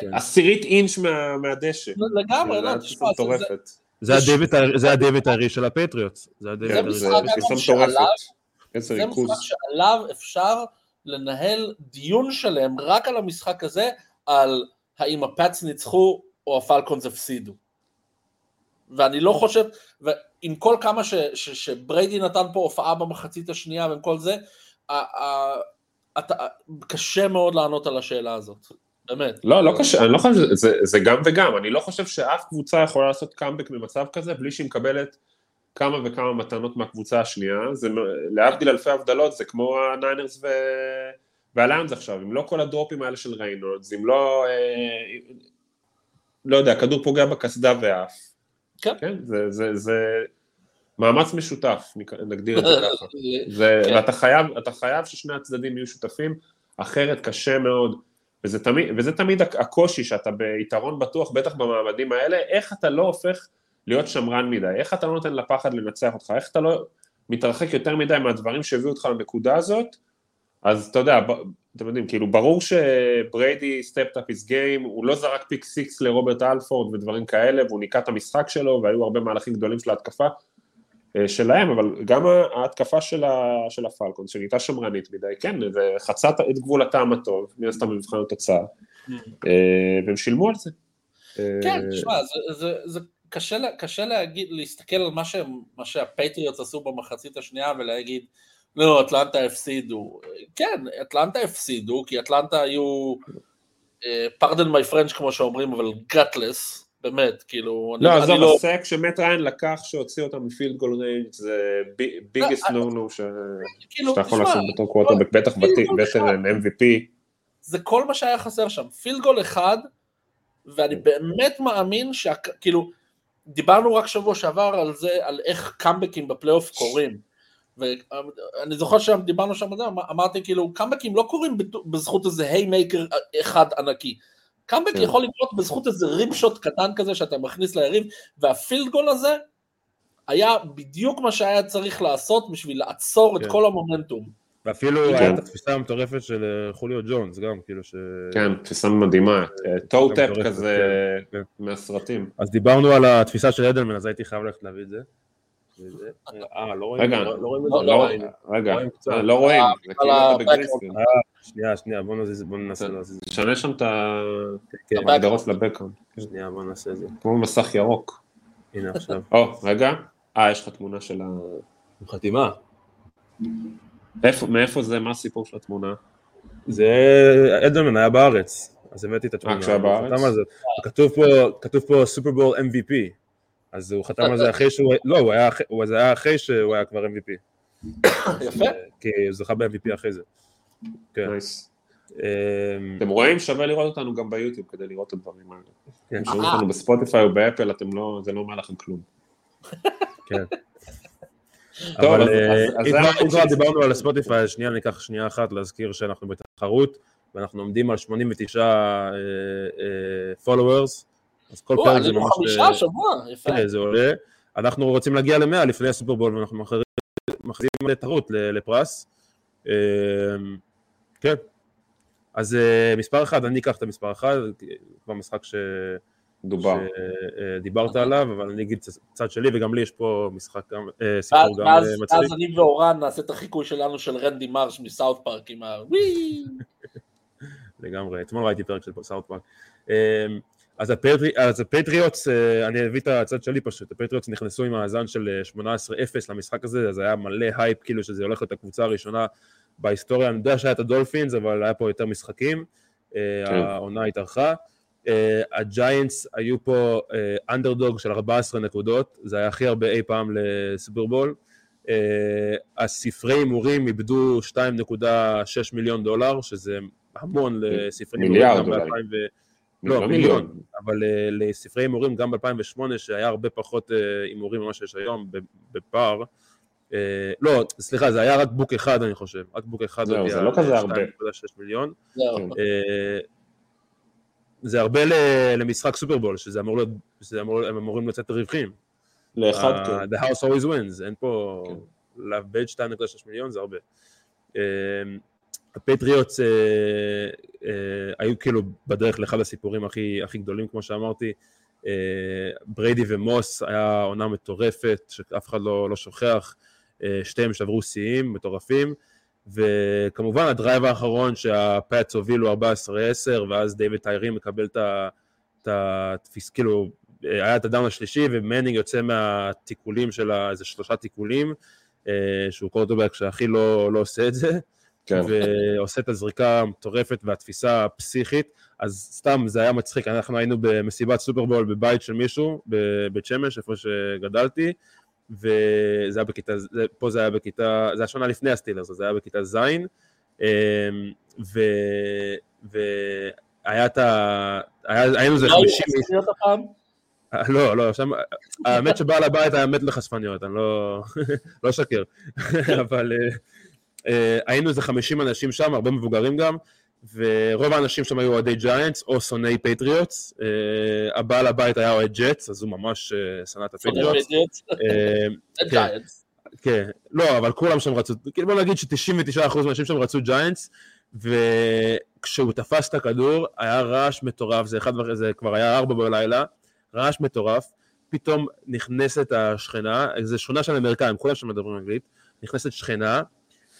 כן. עשירית אינץ' מה- מהדשא. לגמרי, זה לא, תשמע, זה- מטורפת. זה הדייוויד ה- זה הדייוויד הארי של הפטריוטס. זה כן, ריכוז. משחק שעליו אפשר לנהל דיון שלם רק על המשחק הזה, על האם הפאץ ניצחו או הפלקונס הפסידו. ואני לא חושב, ועם כל כמה ש, ש, שבריידי נתן פה הופעה במחצית השנייה ועם כל זה, ה, ה, אתה, קשה מאוד לענות על השאלה הזאת. באמת. לא, לא קשה, אני לא חושב, זה, זה גם וגם, אני לא חושב שאף קבוצה יכולה לעשות קאמבק במצב כזה בלי שהיא מקבלת כמה וכמה מתנות מהקבוצה השנייה, זה להבדיל אלפי הבדלות, זה כמו הניינרס ו... והליונס עכשיו, אם לא כל הדרופים האלה של ריינולדס, אם לא, אה, לא יודע, כדור פוגע בקסדה ועף, כן. כן, זה, זה, זה מאמץ משותף, נגדיר את זה [laughs] ככה, זה, כן. ואתה חייב, חייב ששני הצדדים יהיו שותפים, אחרת קשה מאוד, וזה תמיד, וזה תמיד הקושי שאתה ביתרון בטוח, בטח במעמדים האלה, איך אתה לא הופך להיות שמרן מדי, איך אתה לא נותן לפחד לנצח אותך, איך אתה לא מתרחק יותר מדי מהדברים שהביאו אותך לנקודה הזאת, אז אתה יודע, אתם יודעים, כאילו ברור שבריידי stepped up his game, הוא לא זרק pick six לרוברט אלפורד ודברים כאלה, והוא ניקה את המשחק שלו, והיו הרבה מהלכים גדולים של ההתקפה אה, שלהם, אבל גם ההתקפה של, ה, של הפלקונס, נהייתה שמרנית מדי, כן, זה חצה את גבול הטעם הטוב, מן הסתם במבחן התוצאה, אה, והם שילמו על זה. כן, אה, תשמע, זה, זה, זה קשה, קשה להגיד, להסתכל על מה, שהם, מה שהפטריוטס עשו במחצית השנייה ולהגיד, לא, אטלנטה הפסידו. כן, אטלנטה הפסידו, כי אטלנטה היו, pardon my French כמו שאומרים, אבל gutless, באמת, כאילו, לא, עזוב, לא... ה sack שמט ריין לקח שהוציא אותם מ field goal range זה biggest לא, no-no שאתה יכול לעשות בתור קוואטרבק, בטח veteran, MVP. זה כל מה שהיה חסר שם. field goal אחד, ואני באמת מאמין שכאילו, דיברנו רק שבוע שעבר על זה, על איך קאמבקים בפלייאוף קורים. ואני זוכר שדיברנו שם על זה, אמר- אמרתי כאילו, קאמבקים לא קורים בזכות איזה haymaker אחד ענקי. קאמבק כן. יכול לקרות בזכות איזה rib shot קטן כזה שאתה מכניס ליריב, וה field goal הזה היה בדיוק מה שהיה צריך לעשות בשביל לעצור את כן. כל המומנטום. ואפילו כן. היה את התפיסה המטורפת של אה, חוליו ג'ונס גם, כאילו ש... כן, תפיסה מדהימה, toe-tap מטורפת, כזה כן, כן. מהסרטים. אז דיברנו על התפיסה של אדלמן, אז הייתי חייב ללכת להביא את זה. אה, לא רואים רגע, לא לא רואים את לא, זה? רגע, רואים. אה, לא רואים, זה כאילו אתה בגריסקרין. אה, שנייה, שנייה, בוא נזיז- בוא ננסה להזיז את תשנה שם את כן, ההגדרות של הבקאונד, זה. שנייה, בוא נעשה את זה. כמו מסך ירוק. הנה עכשיו. [laughs] או, רגע, אה, יש לך תמונה של ה... חתימה. איפה- מאיפה זה, מה הסיפור של התמונה? זה אדלמן היה בארץ, אז הבאתי את התמונה. כשהיה הוא בארץ? כתוב פה סופרבול MVP, אז הוא חתם על זה אחרי שהוא, לא, הוא היה, אחרי- הוא- זה היה אחרי שהוא היה כבר MVP, [coughs] יפה. כי הוא זכה ב-MVP אחרי זה. כן. אמ, אתם רואים? שווה לראות אותנו גם ביוטיוב כדי לראות את הדברים האלה. כן. אם שומעים אותנו בספוטיפיי או באפל, אתם לא, זה לא אומר לכם כלום. כן. טוב, אבל אה, אם זה כבר-. דיברנו על הספוטיפיי, שנייה ניקח שנייה אחת להזכיר שאנחנו בתחרות, ואנחנו עומדים על 89 followers, אז כל פרק זה עלינו ממש... חמישה אה, השבוע, יפה. כן, זה עולה. אנחנו רוצים להגיע ל-100 לפני הסופרבול, ואנחנו על תחרות ל- לפרס. אה, כן. אז אה, מספר אחד, אני אקח את המספר אחד, כבר משחק ש... דובר. שדיברת עליו, אבל אני אגיד הצד שלי, וגם לי יש פה משחק גם, אה, סיפור גם אה, מצחיק. אני ואורן נעשה את החיקוי שלנו של רנדי מרש מסאוט פארק עם ה... [laughs] וואי. לגמרי, אתמול ראיתי פרק של סאוט פארק. אז הפטרי- אז הפטריוטס, אה, אני אביא את הצד שלי פשוט, הפטריוטס נכנסו עם מאזן של אה, 18-0 למשחק הזה, אז היה מלא הייפ, כאילו שזה הולך להיות הקבוצה הראשונה בהיסטוריה, אני יודע שהיה את הדולפינס, אבל היה פה יותר משחקים, אה, כן. העונה התארכה. אה, הג'יינטס היו פה אנדרדוג של 14 נקודות, זה היה הכי הרבה אי פעם לסופרבול. אה, הספרי הימורים איבדו 2.6 מיליון דולר, שזה המון לספרי הימורים. מיליארד אולי. ב-2000 ו- לא לא, מיליון, אבל אה, לספרי הימורים גם ב-2008, שהיה הרבה פחות אה, הימורים ממה שיש היום בפער. אה, לא, סליחה, זה היה רק בוק אחד, אני חושב. רק בוק אחד זהו, זה לא כזה הרבה. ל-2.6 מיליון. זהו. כן. זה הרבה למשחק סופרבול, שזה אמור להיות, שזה אמור, הם אמורים לצאת רווחים. לאחד, כן. The house always wins, אין פה... כן. לאבד 2.6 מיליון זה הרבה. אה, הפטריוטס אה, אה, היו כאילו בדרך לאחד הסיפורים הכי, הכי גדולים, כמו שאמרתי. אה, בריידי ומוס היה עונה מטורפת, שאף אחד לא, לא שוכח. אה, שתיהם שברו שיאים מטורפים. וכמובן ה drive האחרון שהפאטס הובילו 14-10 ואז דיוויד טיירי מקבל את ה- את התפיס, כאילו היה את ה down השלישי ומנינג יוצא מהתיקולים של איזה שלושה תיקולים אה, שהוא קוורטרבק שהכי לא, לא עושה את זה כן. ועושה את הזריקה המטורפת והתפיסה הפסיכית, אז סתם זה היה מצחיק, אנחנו היינו במסיבת סופרבול בבית של מישהו, בבית שמש, איפה שגדלתי, וזה היה בכיתה, זה- פה זה היה בכיתה, זה היה שנה לפני הסטילרס, זה היה בכיתה ז', אמ, ו... והיה את ה... היה- היינו איזה לא היו 50 איש, חשפניות הפעם? אה, לא, לא, שם, האמת שבעל הבית היה מת לחשפניות, אני לא, [laughs] לא אשקר, [laughs] אבל אה, היינו איזה 50 אנשים שם, הרבה מבוגרים גם, ורוב האנשים שם היו אוהדי ג'יינטס או שונאי פטריוטס, אה, הבעל הבית היה אוהד ג'טס, אז הוא ממש אה, שנא את הפטריוטס, אה, [laughs] כן. כן, לא, אבל כולם שם רצו, כאילו בוא נגיד ש-99% מהאנשים שם רצו ג'יינטס, וכשהוא תפס את הכדור, היה רעש מטורף, זה, אחד, זה כבר היה ארבע בלילה, רעש מטורף, פתאום נכנסת השכנה, זו שכונה של אמריקאים, כולם שם מדברים אנגלית, נכנסת שכנה,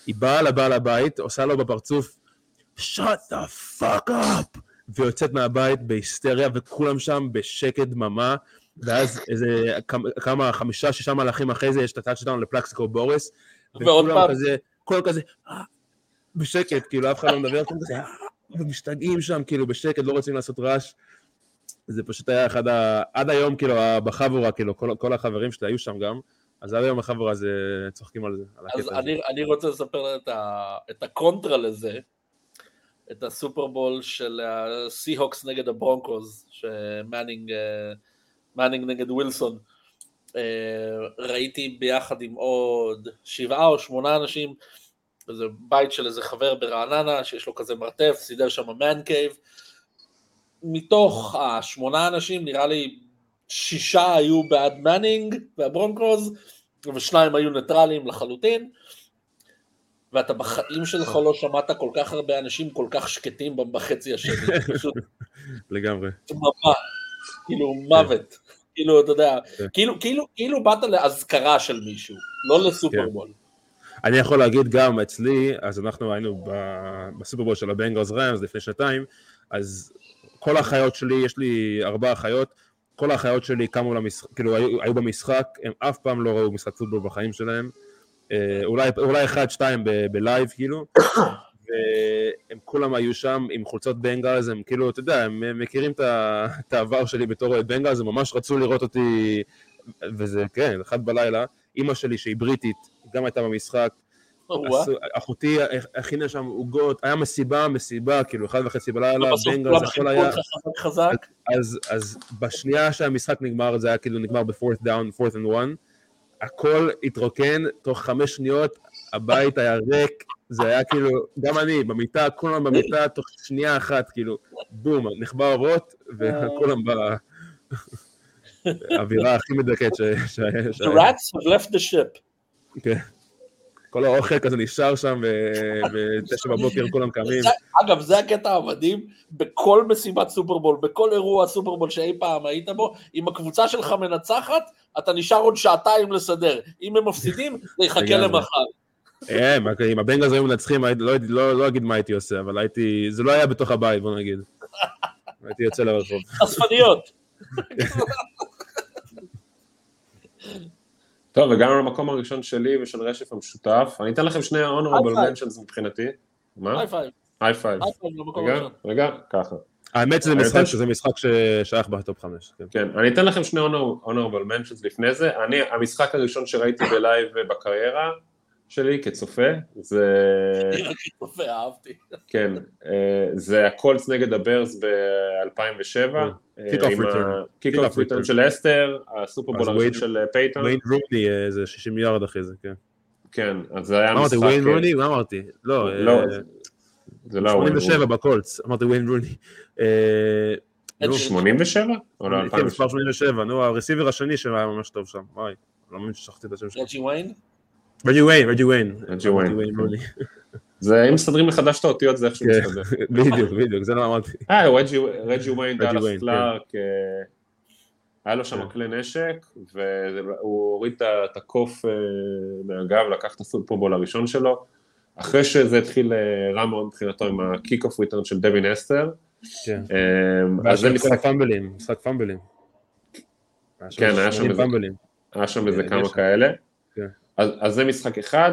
היא באה לבעל הבית, עושה לו בפרצוף, shut the fuck up, ויוצאת מהבית בהיסטריה, וכולם שם בשקט דממה, ואז איזה כמה- חמישה, שישה מהלכים אחרי זה, יש את הטאצ'דאון לפלקסיקו בורס, וכולם פעם. כזה, כולם כזה, בשקט, כאילו אף אחד לא מדבר, כולם כזה, ומשתגעים שם, כאילו בשקט, לא רוצים לעשות רעש. זה פשוט היה אחד ה... עד היום, כאילו, בחבורה, כאילו, כל, כל החברים שלי היו שם גם, אז עד היום החבורה זה, צוחקים על זה, על אז הקטע הזה. אני, אני רוצה לספר את, ה, את הקונטרה לזה, את הסופרבול של הסי-הוקס נגד הברונקוז, שמאנינג אה, מאנינג נגד ווילסון. אה, ראיתי ביחד עם עוד שבעה או שמונה אנשים, איזה בית של איזה חבר ברעננה, שיש לו כזה מרתף, סידר שם man cave. מתוך השמונה אנשים, נראה לי שישה היו בעד מאנינג והברונקוז, ושניים היו ניטרליים לחלוטין, ואתה בחיים שלך לא שמעת כל כך הרבה אנשים כל כך שקטים בחצי השני, פשוט [laughs] לגמרי. דממה, כאילו מוות, כאילו, אתה יודע, כן. כאילו, כאילו, כאילו באת לאזכרה של מישהו, לא לסופרבול. אני יכול להגיד גם אצלי, אז אנחנו היינו בסופרבול של הבנגלס ראמס לפני שנתיים, אז כל האחיות שלי, יש לי ארבע אחיות, כל האחיות שלי קמו למשחק, כאילו היו, היו במשחק, הם אף פעם לא ראו משחק פוטבול בחיים שלהם, אה, אולי, אולי אחד, שתיים ב- בלייב כאילו, [coughs] והם כולם היו שם עם חולצות בנגלס, הם כאילו, אתה יודע, הם מכירים את העבר שלי בתור אוהד בנגלס, הם ממש רצו לראות אותי, וזה, כן, אחד בלילה, אימא שלי שהיא בריטית, גם הייתה במשחק, אחותי הכינה שם עוגות, היה מסיבה, מסיבה, כאילו, אחד וחצי בלילה, בסוף בנגלס, כולם הכל היה, אז, בשנייה שהמשחק נגמר, זה היה כאילו נגמר ב-fourth down, fourth and one, הכל התרוקן, תוך חמש שניות, הבית היה ריק, זה היה כאילו, גם אני, במיטה, כולם במיטה, תוך שנייה אחת, כאילו, בום, נכבה אורות, וכולם באווירה [laughs] הכי מדכאת ש- ש- The שהיה. rats have left the ship. כן. כל האוכל כזה נשאר שם, ו- בתשע בבוקר כולם קמים. אגב, זה הקטע המדהים, בכל מסיבת סופרבול, בכל אירוע סופרבול שאי פעם היית בו, אם הקבוצה שלך מנצחת, אתה נשאר עוד שעתיים לסדר. אם הם מפסידים, [laughs] זה יחכה. למחר. אם הבנגלס היו מנצחים, לא לא לא אגיד מה הייתי עושה, אבל הייתי, זה לא היה בתוך הבית, בוא נגיד. [laughs] הייתי יוצא לרחוב. חשפניות. [laughs] טוב, הגענו למקום הראשון שלי ושל רשף המשותף. אני אתן לכם שני honorable mentions מבחינתי. מה? high five, היי רגע. רגע, ככה. האמת שזה משחק, שזה משחק ששייך בטופ חמש. כן. כן, אני אתן לכם שני honor- honorable mentions לפני זה. אני, המשחק הראשון שראיתי בלייב בקריירה שלי כצופה, זה, אני רק צופה, אהבתי. כן, אה, זה הקולץ נגד הברס ב-2007. Kick off return. Kick off return. של הסטר, הסופרבול הראשון של פייטון. ויין רוני, איזה 60 מיליארד אחרי זה, כן. כן, אז זה היה מה אמרתי, משחק... ויין רוני? מה אמרתי? לא, לא, אה, זה לא וויין 87 רוני. בקולץ, אמרתי ויין רוני. אה, נו, 87? או לא, כן, 2007? מספר 87, נו, ה receiver השני שהיה ממש טוב שם, וואי, לא מאמין ששכחתי את השם שלו. רג'י ויין? רג'י ויין, רג'י ויין. רג'י ויין. אמרתי רוני. זה, אם מסדרים מחדש את האותיות זה איכשהו כן. מסתדר. [laughs] בדיוק, בדיוק, זה לא אמרתי. אה, רג'י רג'י ויין, רג'י דאלאס ויין, קלארק, אה, היה לו שם כן. כלי נשק, והוא הוריד את הקוף אה, מהגב, לקח את הסופרבול הראשון שלו. אחרי שזה התחיל אה, רע מאוד מבחינתו עם ה kick off return של דווין הסטר. כן. אז זה משחק, הפאמבלים, משחק פאמבלים. כן, היה שם 80 איזה- כן, כמה. כאלה. אז אז זה משחק אחד.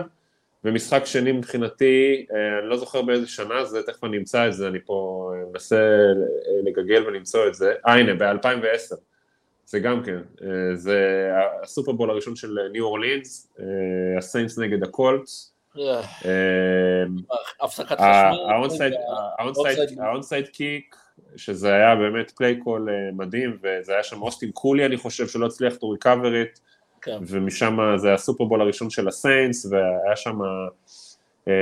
ומשחק שני מבחינתי, אה, אני לא זוכר באיזה שנה זה, תכף אני אמצא את זה, אני פה מנסה לגגל ולמצוא את זה. אה, הנה, ב-2010. זה גם כן, אה, זה הסופרבול הראשון של ניו אורלינס, אה, הסיינס נגד הקולטס. הפסקת חשמל. ה onside kick, שזה היה באמת play call מדהים, וזה היה שם אוסטין קולי, אני חושב, שלא הצליח to recover it. כן. ומשם זה הסופרבול הראשון של הסיינס, והיה שם אה,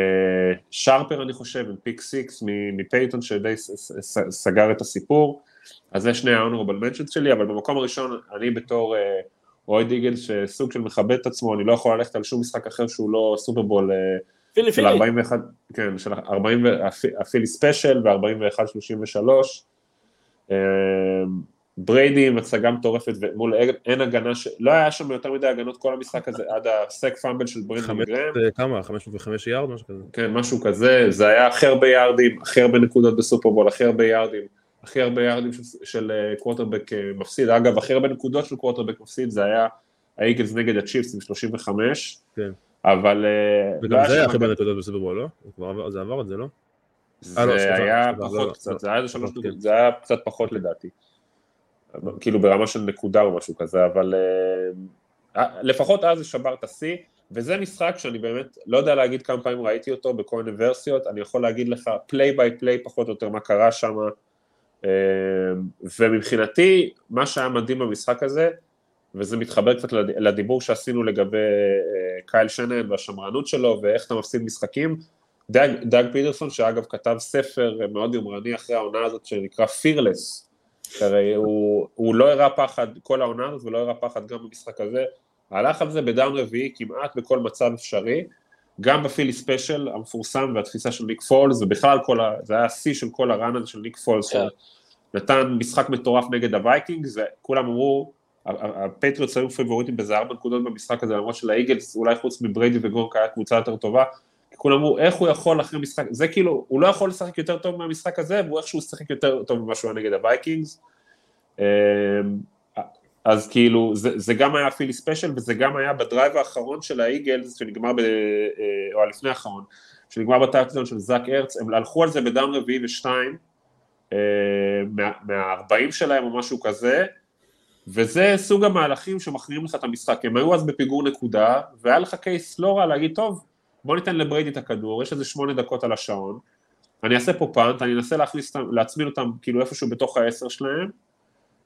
פורטר אני חושב, עם pick six מפייטון שדי סגר את הסיפור, אז זה שני ה-honorable mentions שלי, אבל במקום הראשון אני בתור אה, אוהד איגלס שסוג של מכבד את עצמו, אני לא יכול ללכת על שום משחק אחר שהוא לא סופרבול פילי, של 41, כן, של 40, ה Philly Special ו-41-33, בריידי עם הצגה מטורפת ומול אין הגנה, ש... לא היה שם יותר מדי הגנות כל המשחק הזה עד ה sack fumble של ברנדון גרהאם. אה, כמה? 505 יארד? משהו כזה. כן, משהו כזה, זה היה הכי הרבה יארדים, הכי הרבה נקודות בסופרבול, הכי הרבה יארדים, הכי הרבה יארדים של, של אה, קווטרבק אה, מפסיד, אגב, הכי הרבה נקודות של קווטרבק מפסיד זה היה האיגלס נגד הצ'יפס עם 35, כן. אבל... וגם לא זה היה הכי הרבה נקודות בסופרבול, לא? זה עבר את זה, לא? זה לא, היה פחות קצת, זה היה קצת פחות לדעתי. כאילו ברמה של נקודה או משהו כזה, אבל אה, לפחות אז זה שבר את השיא, וזה משחק שאני באמת לא יודע להגיד כמה פעמים ראיתי אותו בכל מיני ורסיות, אני יכול להגיד לך play by play פחות או יותר מה קרה שם, uh, ומבחינתי מה שהיה מדהים במשחק הזה, וזה מתחבר קצת לדיבור שעשינו לגבי קייל שנהאן והשמרנות שלו ואיך אתה מפסיד משחקים, דאג, דאג פיטרסון שאגב כתב ספר מאוד יומרני אחרי העונה הזאת שנקרא Fearless, הרי הוא, הוא לא הראה פחד כל העונה הזאת ולא הראה פחד גם במשחק הזה, הלך על זה ב down רביעי כמעט בכל מצב אפשרי, גם ב Philly Special המפורסם והתפיסה של ניק פולס, ובכלל כל ה, זה היה השיא של כל הזה של ניק פולס, כן. נתן משחק מטורף נגד הווייקינג, כולם אמרו, הפטריוטס היו פיבוריטים באיזה ארבע נקודות במשחק הזה, למרות שלאיגלס, אולי חוץ מבריידי וגרונק היה קבוצה יותר טובה, כולם אמרו, איך הוא יכול אחרי משחק, זה כאילו, הוא לא יכול לשחק יותר טוב מהמשחק הזה, והוא איכשהו שיחק יותר טוב ממה שהוא היה נגד הווייקינגס. אמ, אז כאילו, זה, זה גם היה Philly Special, וזה גם היה ב drive האחרון של האיגלס, שנגמר, ב, אה, או הלפני האחרון, שנגמר ב touchdown של זאק ארץ, הם הלכו על זה ב down רביעי ושתיים, אה, מה-40 שלהם או משהו כזה, וזה סוג המהלכים שמכריעים לך את המשחק, הם היו אז בפיגור נקודה, והיה לך קייס לא רע להגיד, טוב, בוא ניתן לבריידי את הכדור, יש איזה שמונה דקות על השעון, אני אעשה פה פאנט, אני אנסה להכניס, להצמיד אותם כאילו איפשהו בתוך העשר שלהם,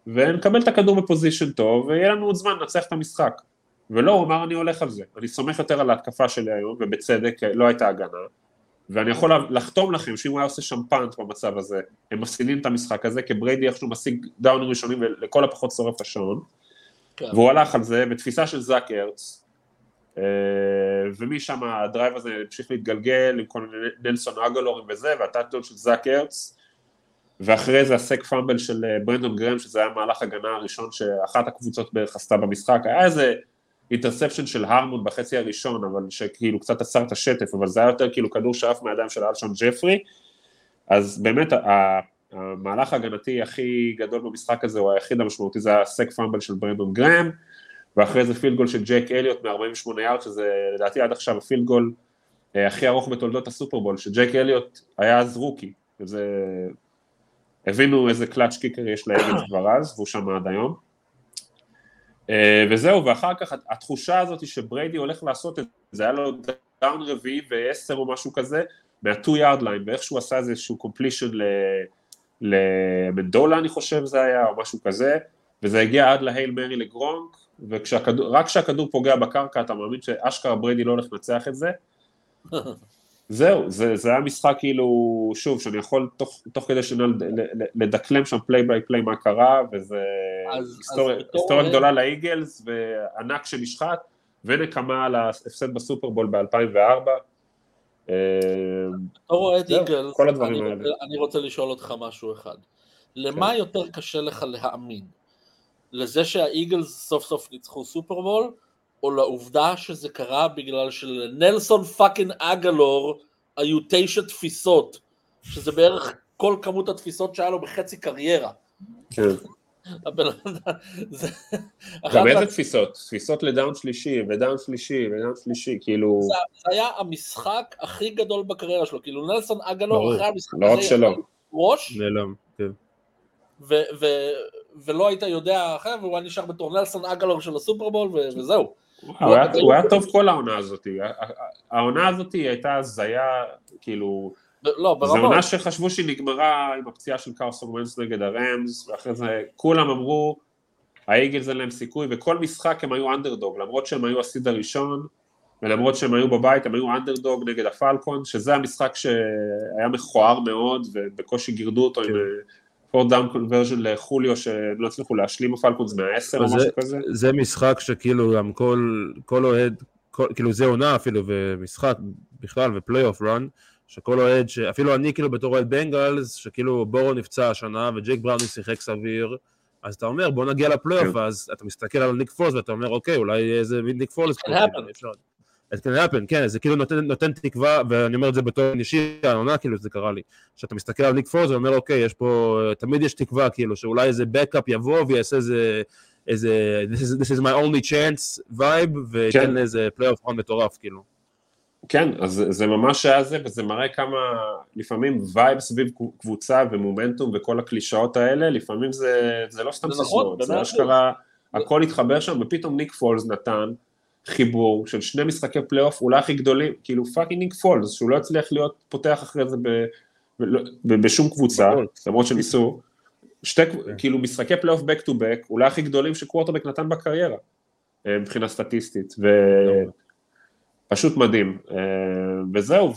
ונקבל את הכדור בפוזיישן טוב, ויהיה לנו עוד זמן לנצח את המשחק. ולא, הוא אמר אני הולך על זה, אני סומך יותר על ההתקפה שלי היום, ובצדק, לא הייתה הגנה, ואני יכול לחתום לכם שאם הוא היה עושה שם punt במצב הזה, הם מפסידים את המשחק הזה, כי בריידי איכשהו משיג דאונים ראשונים ולכל הפחות שורף השעון, כן. והוא הלך על זה בתפיסה של זאק ארץ, אה, ומשם ה drive הזה המשיך להתגלגל עם כל מיני נלסון אגלורים וזה, וה touchdown של זאק ארץ, ואחרי זה ה sack fumble של אה, ברנדון גרהאם, שזה היה מהלך הגנה הראשון שאחת הקבוצות בערך עשתה במשחק, היה איזה interception של הרמון בחצי הראשון, אבל שכאילו קצת עצר את השטף, אבל זה היה יותר כאילו כדור שאף מהידיים של אלשון ג'פרי, אז באמת המהלך ההגנתי הכי גדול במשחק הזה, הוא היחיד המשמעותי, זה ה sack fumble של ברנדון גרהאם, ואחרי זה field goal של ג'ק אליוט מ-48 יארד, שזה לדעתי עד עכשיו ה field goal אה, הכי ארוך בתולדות הסופרבול, שג'ק אליוט היה אז rookie, וזה... הבינו איזה clutch kicker יש לאיגלס [coughs] כבר אז, והוא שם עד היום. אה, וזהו, ואחר כך התחושה הזאת שבריידי הולך לעשות את זה, היה לו down רביעי ועשר או משהו כזה, מה-2 yard line, ואיך שהוא עשה איזשהו completion לאמנדולה אני חושב זה היה, או משהו כזה, וזה הגיע עד ל Hail Mary לגרונק, ורק כשהכדור פוגע בקרקע אתה מאמין שאשכרה בריידי לא הולך לנצח את זה. [laughs] זהו, זה, זה היה משחק כאילו, שוב, שאני יכול תוך, תוך כדי שנה לדקלם שם play by play מה קרה, וזה היסטוריה, היסטוריה גדולה לאיגלס, וענק שנשחט, ונקמה על ההפסד בסופרבול ב-2004. אתה רואה את איגלס, אני רוצה לשאול אותך משהו אחד. למה כן. יותר קשה לך להאמין? לזה שהאיגלס סוף סוף ניצחו סופרבול, או לעובדה שזה קרה בגלל שלנלסון fucking אגלור היו תשע תפיסות, שזה בערך כל כמות התפיסות שהיה לו בחצי קריירה. כן. הבן אדם, זה... גם איזה תפיסות? תפיסות לדאון שלישי, ודאון שלישי, ודאון שלישי, כאילו... זה, היה המשחק הכי גדול בקריירה שלו, כאילו נלסון אגלור אחרי המשחק לא רק הזה שלו. ראש, נעלם, כן. ולא היית יודע אחר, והוא היה נשאר בתור נלסון אגלור של הסופרבול, וזהו. הוא היה- טוב כל העונה הזאת. העונה הזאת הייתה הזיה, כאילו... לא, זו ברמות. עונה שחשבו שהיא נגמרה עם הפציעה של קרסון וונץ נגד הרמס, ואחרי זה כולם אמרו, האיגלס אין להם סיכוי, וכל משחק הם היו אנדרדוג, למרות שהם היו ה seed הראשון, ולמרות שהם היו בבית, הם היו אנדרדוג נגד הפלקונס, שזה המשחק שהיה מכוער מאוד, ובקושי גירדו אותו עם fourth down conversion לחוליו, שהם לא הצליחו להשלים הפלקונס מהעשר או זה- משהו כזה. זה משחק שכאילו גם כל, כל אוהד, כל, כאילו זה עונה אפילו, ומשחק בכלל, ופלייאוף run, שכל אוהד, שאפילו אני כאילו בתור אוהד בנגלס, שכאילו בורו נפצע השנה, וג'ייק בראונינג שיחק סביר, אז אתה אומר בוא נגיע לפלייאוף, כן. ואז אתה מסתכל על ניק פולס ואתה אומר אוקיי, אולי איזה מין ניק פולס. Can happen, כן, זה כאילו נותן, נותן תקווה, ואני אומר את זה בתור אישי, העונה כאילו זה קרה לי, שאתה מסתכל על ניק פולס ואומר אוקיי, יש פה, תמיד יש תקווה כאילו, שאולי איזה backup יבוא ויעשה איזה, איזה, this is, this is my only chance vibe, וייתן כן. איזה פלייאוף run מטורף כאילו. כן, אז זה- ממש היה זה, וזה מראה כמה לפעמים vibe סביב קבוצה ומומנטום וכל הקלישאות האלה, לפעמים זה, זה לא סתם זה נכון, סיסמאות, זה אשכרה, הכל התחבר שם, ופתאום ניק פולס נתן חיבור של שני משחקי פלייאוף אולי הכי גדולים, כאילו fucking פולס, שהוא לא הצליח להיות פותח אחרי זה ב, ב, ב, בשום קבוצה. למרות שניסו, שתי, כאילו משחקי פלייאוף back to back, אולי הכי גדולים שקוורטרבק נתן בקריירה, אה, מבחינה סטטיסטית, ו... פשוט מדהים, אה, וזהו,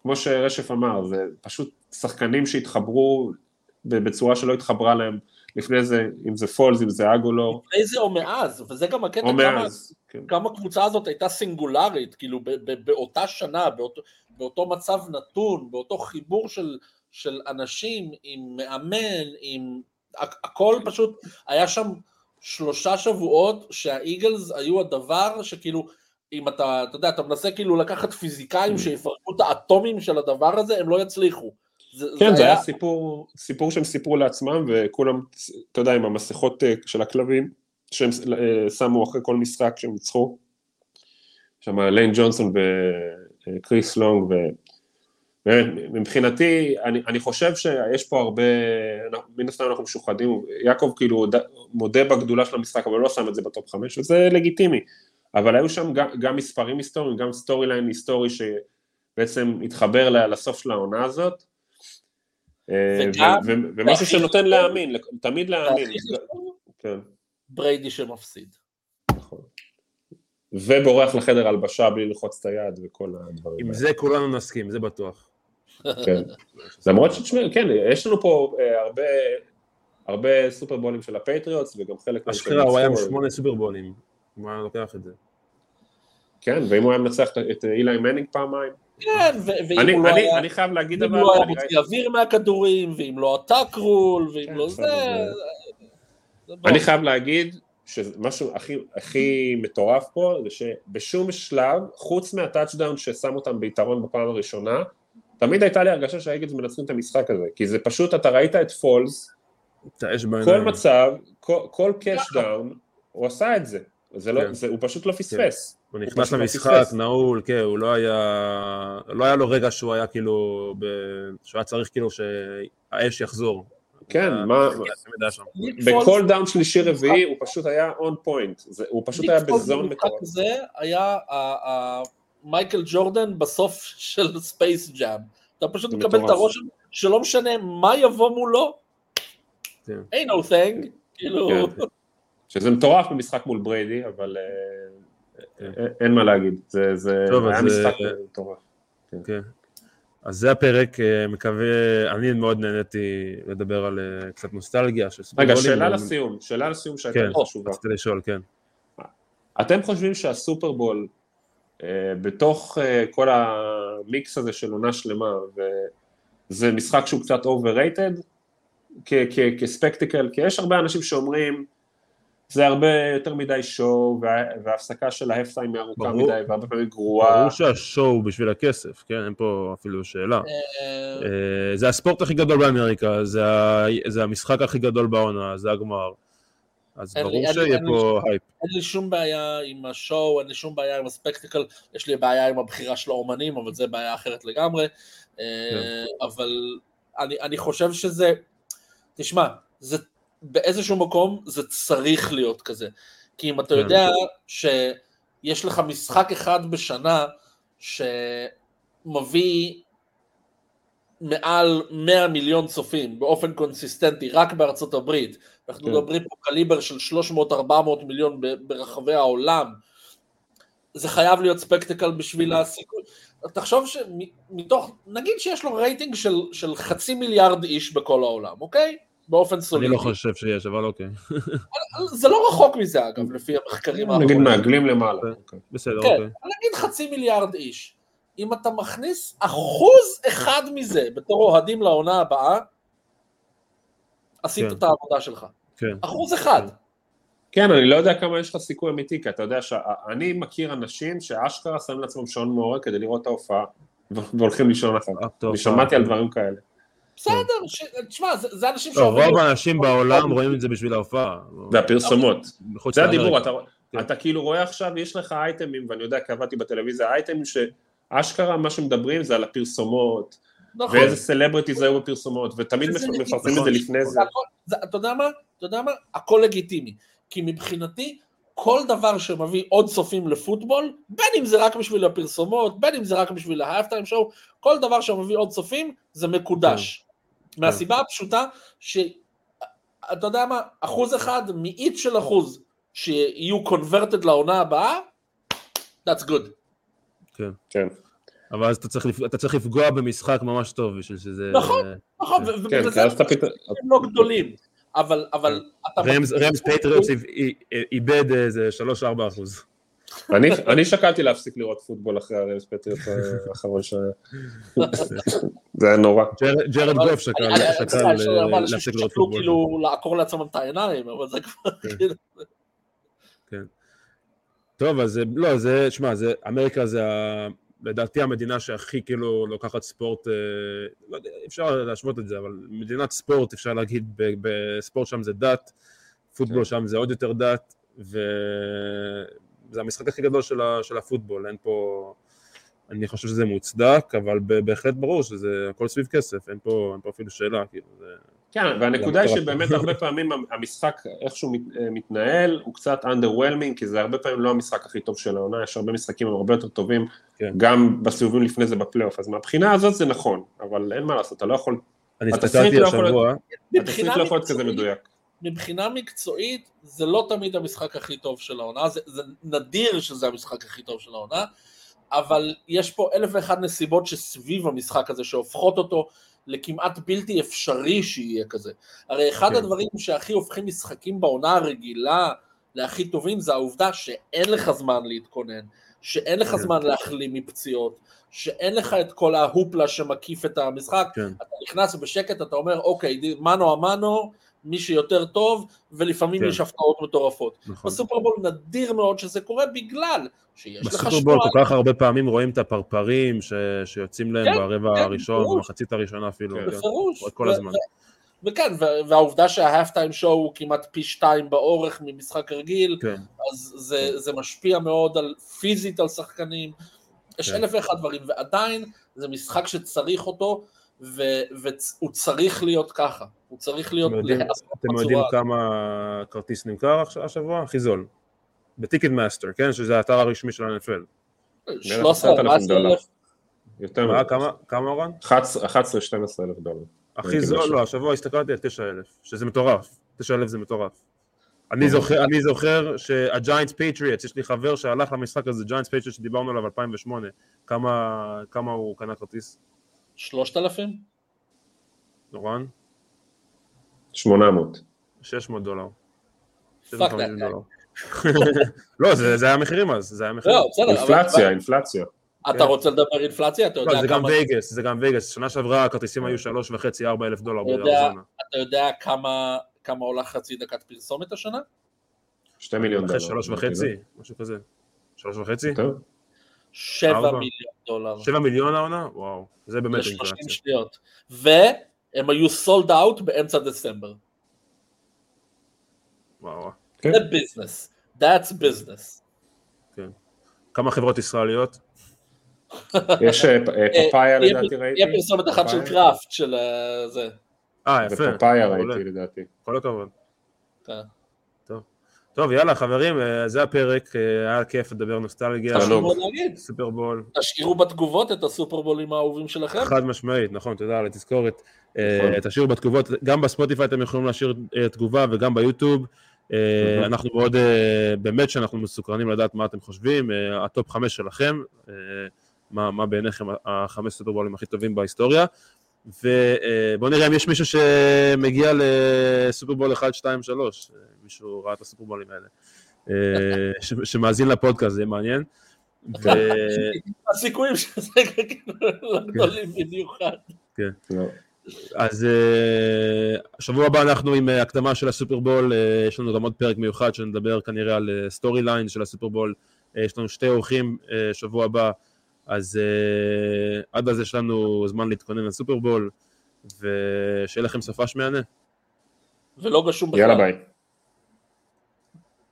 וכמו שרשף אמר, זה פשוט שחקנים שהתחברו בצורה שלא התחברה להם לפני זה, אם זה פולס, אם זה אגולור, לפני זה או מאז, וזה גם הקטע או כמה, מאז, כן. כמה הקבוצה הזאת הייתה סינגולרית, כאילו ב- ב- באותה שנה, באותו, באותו מצב נתון, באותו חיבור של, של אנשים עם מאמן, עם... הכ- הכל פשוט, היה שם שלושה שבועות שהאיגלס היו הדבר שכאילו, אם אתה, אתה יודע, אתה מנסה כאילו לקחת. פיזיקאים שיפרקו את האטומים של הדבר הזה, הם לא יצליחו. זה, כן, זה היה סיפור, סיפור שהם סיפרו לעצמם, וכולם, אתה יודע, עם המסכות אה, של הכלבים, שהם אה, שמו אחרי כל משחק שהם ניצחו, שם ליין ג'ונסון וקריס לונג, ו... מבחינתי, אני, אני חושב שיש פה הרבה, מן הסתם אנחנו משוחדים, יעקב כאילו מודה בגדולה של המשחק, אבל לא שם את זה בטופ חמש, וזה לגיטימי, אבל היו שם גם, גם מספרים היסטוריים, גם storyline היסטורי שבעצם התחבר לסוף של העונה הזאת, אה, ומשהו שנותן להאמין, תמיד להאמין, כן, בריידי שמפסיד. נכון. ובורח לחדר הלבשה בלי ללחוץ את היד וכל הדברים עם האלה. זה כולנו נסכים, זה בטוח. כן. [laughs] למרות שתשמע, כן, יש לנו פה אה, הרבה, הרבה סופרבולים של הפטריוטס וגם חלק אשכרה הוא היה עם. שמונה סופרבולים, הוא היה לוקח את זה. כן, ואם הוא היה מנצח את אילי מנינג פעמיים. כן, ואם אני, הוא לא אני, היה... אני חייב להגיד אם אבל, לא היה אני מוציא אוויר מהכדורים, ואם לא ה tuck rule, ואם כן, לא זה... אני חייב להגיד שמשהו הכי, הכי מטורף פה זה שבשום שלב, חוץ מה touchdown ששם אותם ביתרון בפעם הראשונה, תמיד הייתה לי הרגשה שהאיגלס מנצחים את המשחק הזה, כי זה פשוט, אתה ראית את פולס, כל. מצב, כל, כל touchdown, הוא עשה את זה, זה לא, כן. זה, הוא פשוט לא פספס. הוא נכנס למשחק. נעול, כן, הוא לא היה... לא היה לו רגע שהוא היה כאילו... ב... שהוא היה צריך כאילו שהאש יחזור. כן, היה- מה-. ניק בכל down שלישי רביעי הוא פשוט היה on point, הוא פשוט היה ב zone מטורף. הזה היה מייקל ג'ורדן בסוף [laughs] של ספייס ג'אם. אתה פשוט זה מקבל את. הרושם שלא משנה מה יבוא מולו, כן. אין nothing, כאילו... כן. שזה מטורף במשחק מול בריידי, אבל אה, כן. אה, אין מה להגיד, זה זה טוב, היה משחק אה, מטורף. כן. אז זה הפרק, אה, מקווה, אני מאוד נהניתי לדבר על אה, קצת נוסטלגיה של רגע, סופרבולים. שאלה לסיום, שאלה לסיום שהייתה כן, חשובה. רציתי לשאול, כן. אתם חושבים שהסופרבול, בתוך כל המיקס הזה של עונה שלמה, וזה משחק שהוא קצת overrated כספקטיקל, כי יש הרבה אנשים שאומרים, זה הרבה יותר מדי שואו, וה- וההפסקה של ההפטיים היא ארוכה ברור. מדי, והרבה פעמים גרועה. ברור שה show בשביל הכסף, כן? אין פה אפילו שאלה. אה, אה, זה הספורט הכי גדול באמריקה, זה זה המשחק הכי גדול בעונה, זה הגמר. אז אין ברור שיהיה פה הייפ. אין לי שום בעיה עם ה show, אין לי שום בעיה עם ה spectacle, יש לי בעיה עם הבחירה של האומנים, אבל זה בעיה אחרת לגמרי. אה, אבל אני, אני חושב שזה, תשמע, זה באיזשהו מקום זה צריך להיות כזה. כי אם אתה כן. יודע שיש לך משחק אחד בשנה שמביא מעל 100 מיליון צופים באופן קונסיסטנטי רק בארצות הברית, אנחנו כן. מדברים פה קליבר של 300-400 מיליון ברחבי העולם, זה חייב להיות spectacle בשביל הסיכוי. תחשוב שמתוך, נגיד שיש לו רייטינג של, של חצי מיליארד איש בכל העולם, אוקיי? באופן אני סולידי. לא חושב שיש, אבל אוקיי. [laughs] זה לא רחוק מזה אגב, לפי המחקרים נגיד האחרונים. מעגלים למעלה. כן. אוקיי. בסדר, כן, אוקיי. נגיד חצי מיליארד איש. אם אתה מכניס אחוז אחד מזה בתור אוהדים לעונה הבאה, עשית כן. את העבודה שלך. כן. אחוז אחד. כן, אני לא יודע כמה יש לך סיכוי אמיתי, כי אתה יודע שאני מכיר אנשים שאשכרה שמים לעצמם שעון מעורר כדי לראות את ההופעה, והולכים לישון אחר. אה, אני שמעתי על דברים כאלה. בסדר, ש- תשמע, זה אנשים לא, שאוהבים... רוב האנשים בעולם רואים את זה בשביל ההופעה. והפרסומות. מחוץ זה הדיבור, לאמריקה. אתה, כן. אתה כאילו רואה עכשיו, יש לך אייטמים, ואני יודע כי עבדתי בטלוויזיה, אייטמים שאשכרה מה שמדברים זה על הפרסומות, נכון. ואיזה celebrities היו בפרסומות, ותמיד. מפרסמים את זה לפני זה. אתה יודע מה? אתה יודע מה? הכל לגיטימי. כי מבחינתי, כל דבר שמביא עוד צופים לפוטבול, בין אם זה רק בשביל הפרסומות, בין אם זה רק בשביל ה halftime show, כל דבר שמביא עוד צופים זה מקודש. מהסיבה הפשוטה שאתה יודע מה, אחוז אחד, מאית של אחוז, שיהיו קונברטד לעונה הבאה, that's good. כן. אבל אז אתה צריך אתה צריך לפגוע במשחק ממש טוב בשביל שזה... נכון. נכון, ו- כן, ובגלל זה אתה. הם לא גדולים. אבל, אבל אתה... רמס רמס פטריוטס איבד איזה 3-4 אחוז. אני, אני שקלתי להפסיק לראות פוטבול אחרי הרמס פטריוט האחרון שהיה. זה היה נורא. ג'רד- גוף שקל אה, להפסיק לראות פוטבול. כאילו לעקור לעצמם את העיניים, אבל זה כבר... כן. כאילו- טוב, אז זה- לא, זה, שמע, זה, אמריקה זה ה- לדעתי המדינה שהכי כאילו לוקחת ספורט, אה, לא יודע, אפשר להשוות את זה, אבל מדינת ספורט, אפשר להגיד, ב- בספורט שם זה דת, פוטבול כן. שם זה עוד יותר דת, וזה המשחק הכי גדול של, ה, של הפוטבול, אין פה, אני חושב שזה מוצדק, אבל בהחלט ברור שזה הכל סביב כסף, אין פה, אין פה אפילו שאלה, כאילו, זה... כן, והנקודה היא. שבאמת הרבה פעמים המשחק, איך שהוא מת- אה, מתנהל, הוא קצת underwhelming, כי זה הרבה פעמים לא המשחק הכי טוב של העונה, יש הרבה משחקים הרבה יותר טובים, כן. גם בסיבובים לפני זה בפלייאוף, אז מהבחינה הזאת זה נכון, אבל אין מה לעשות, אתה לא יכול, אני הסתכלתי לא השבוע, התסריט לא יכול להיות כזה מדויק. מבחינה מקצועית, זה לא תמיד המשחק הכי טוב של העונה, זה, זה נדיר שזה המשחק הכי טוב של העונה, אבל יש פה אלף ואחת נסיבות שסביב המשחק הזה, שהופכות אותו לכמעט בלתי אפשרי שיהיה כזה. הרי אחד כן. הדברים שהכי הופכים משחקים בעונה הרגילה להכי טובים, זה העובדה שאין לך זמן להתכונן, שאין לך כן. זמן להחלים מפציעות, שאין לך את כל ההופלה שמקיף את המשחק, כן, אתה נכנס בשקט, אתה אומר, אוקיי, מנו המנו, מי שיותר טוב, ולפעמים כן. יש הפתעות מטורפות. נכון. בסופרבול נדיר מאוד שזה קורה בגלל שיש לך בסופרבול שמועה. כל כך הרבה פעמים רואים את הפרפרים ש... שיוצאים להם כן, ברבע כן, הראשון. במחצית הראשונה אפילו. כן. כן. בפירוש. רואה כל הזמן. וכן, והעובדה שההאפטיים שואו הוא כמעט פי שתיים באורך ממשחק רגיל, כן, אז זה, זה משפיע מאוד על, פיזית על שחקנים, יש כן. אלף ואחד דברים, ועדיין זה משחק שצריך אותו, והוא צריך להיות ככה, הוא צריך להיות אתם יודעים- אתם יודעים. כמה כרטיס נמכר השבוע? הכי זול. ב Ticketmaster, כן? שזה האתר הרשמי של ה-NFL. 13, 10,000 14 דולר. אלף, יותר מזה. כמה, כמה אורן? 11-12 אלף דולר. הכי זול. לא, השבוע הסתכלתי על 9,000, שזה מטורף. 9,000 זה מטורף. אני זוכר, אני זוכר שהג'יינטס פטריאטס, יש לי חבר שהלך למשחק הזה, ג'יינטס פטריאטס שדיברנו עליו 2008, כמה, כמה הוא קנה כרטיס? 3,000? אורן? 800. 600 דולר. Fuck 650 that דולר. [laughs] לא, זה זה היה המחירים אז, זה היה המחירים. לא, בסדר, אבל- אינפלציה, אינפלציה. אתה כן. רוצה לדבר אינפלציה? אתה לא, יודע זה גם כמה... wages, זה גם wages. שנה שעברה הכרטיסים היו שלוש וחצי, ארבע אלף דולר אתה יודע- באריזונה. אתה יודע כמה, כמה עולה חצי דקת פרסומת השנה? שתי מיליון אחרי דולר. שלוש וחצי, משהו כזה. שלוש וחצי? טוב. שבע. מיליון דולר. שבע מיליון העונה? וואו, זה באמת ל-30 אינפלציה. שניות. והם היו סולד אאוט באמצע דצמבר. וואו. כן. זה ביזנס. That's business. כמה חברות ישראליות? יש אה, אה, פפאיה יהיה- לדעתי ראיתי. יהיה פרסומת אחת של. קראפט של אה, זה. אה, יפה. מעולה. ראיתי לדעתי. כל הכבוד. טוב, יאללה, חברים, אה, זה הפרק, אה, היה כיף לדבר נוסטלגיה. סופרבול, תשאירו בתגובות את הסופרבולים האהובים שלכם. חד משמעית, נכון, תודה על התזכורת. אה, נכון. תשאירו בתגובות, גם ב Spotify אתם יכולים להשאיר תגובה וגם ב YouTube. Mhm. אנחנו מאוד, באמת שאנחנו מסוקרנים לדעת מה אתם חושבים, ה top חמש שלכם, מה מה בעיניכם החמש סופרבולים הכי טובים בהיסטוריה. ובואו נראה אם יש מישהו שמגיע לסופרבול 1, 2, 3, מישהו ראה את הסופרבולים האלה, אה, שמאזין לפודקאסט, זה יהיה מעניין. [laughs] הסיכויים שזה לא גדולים במיוחד. לא. אז אה, שבוע הבא אנחנו עם אה, הקדמה של הסופרבול, יש לנו גם עוד פרק מיוחד שנדבר כנראה על storyline של הסופרבול, יש לנו שתי אורחים שבוע הבא, אז עד אז יש לנו זמן להתכונן לסופרבול, ושיהיה לכם סופש מהנה. ולא גשום בכלל. יאללה ביי.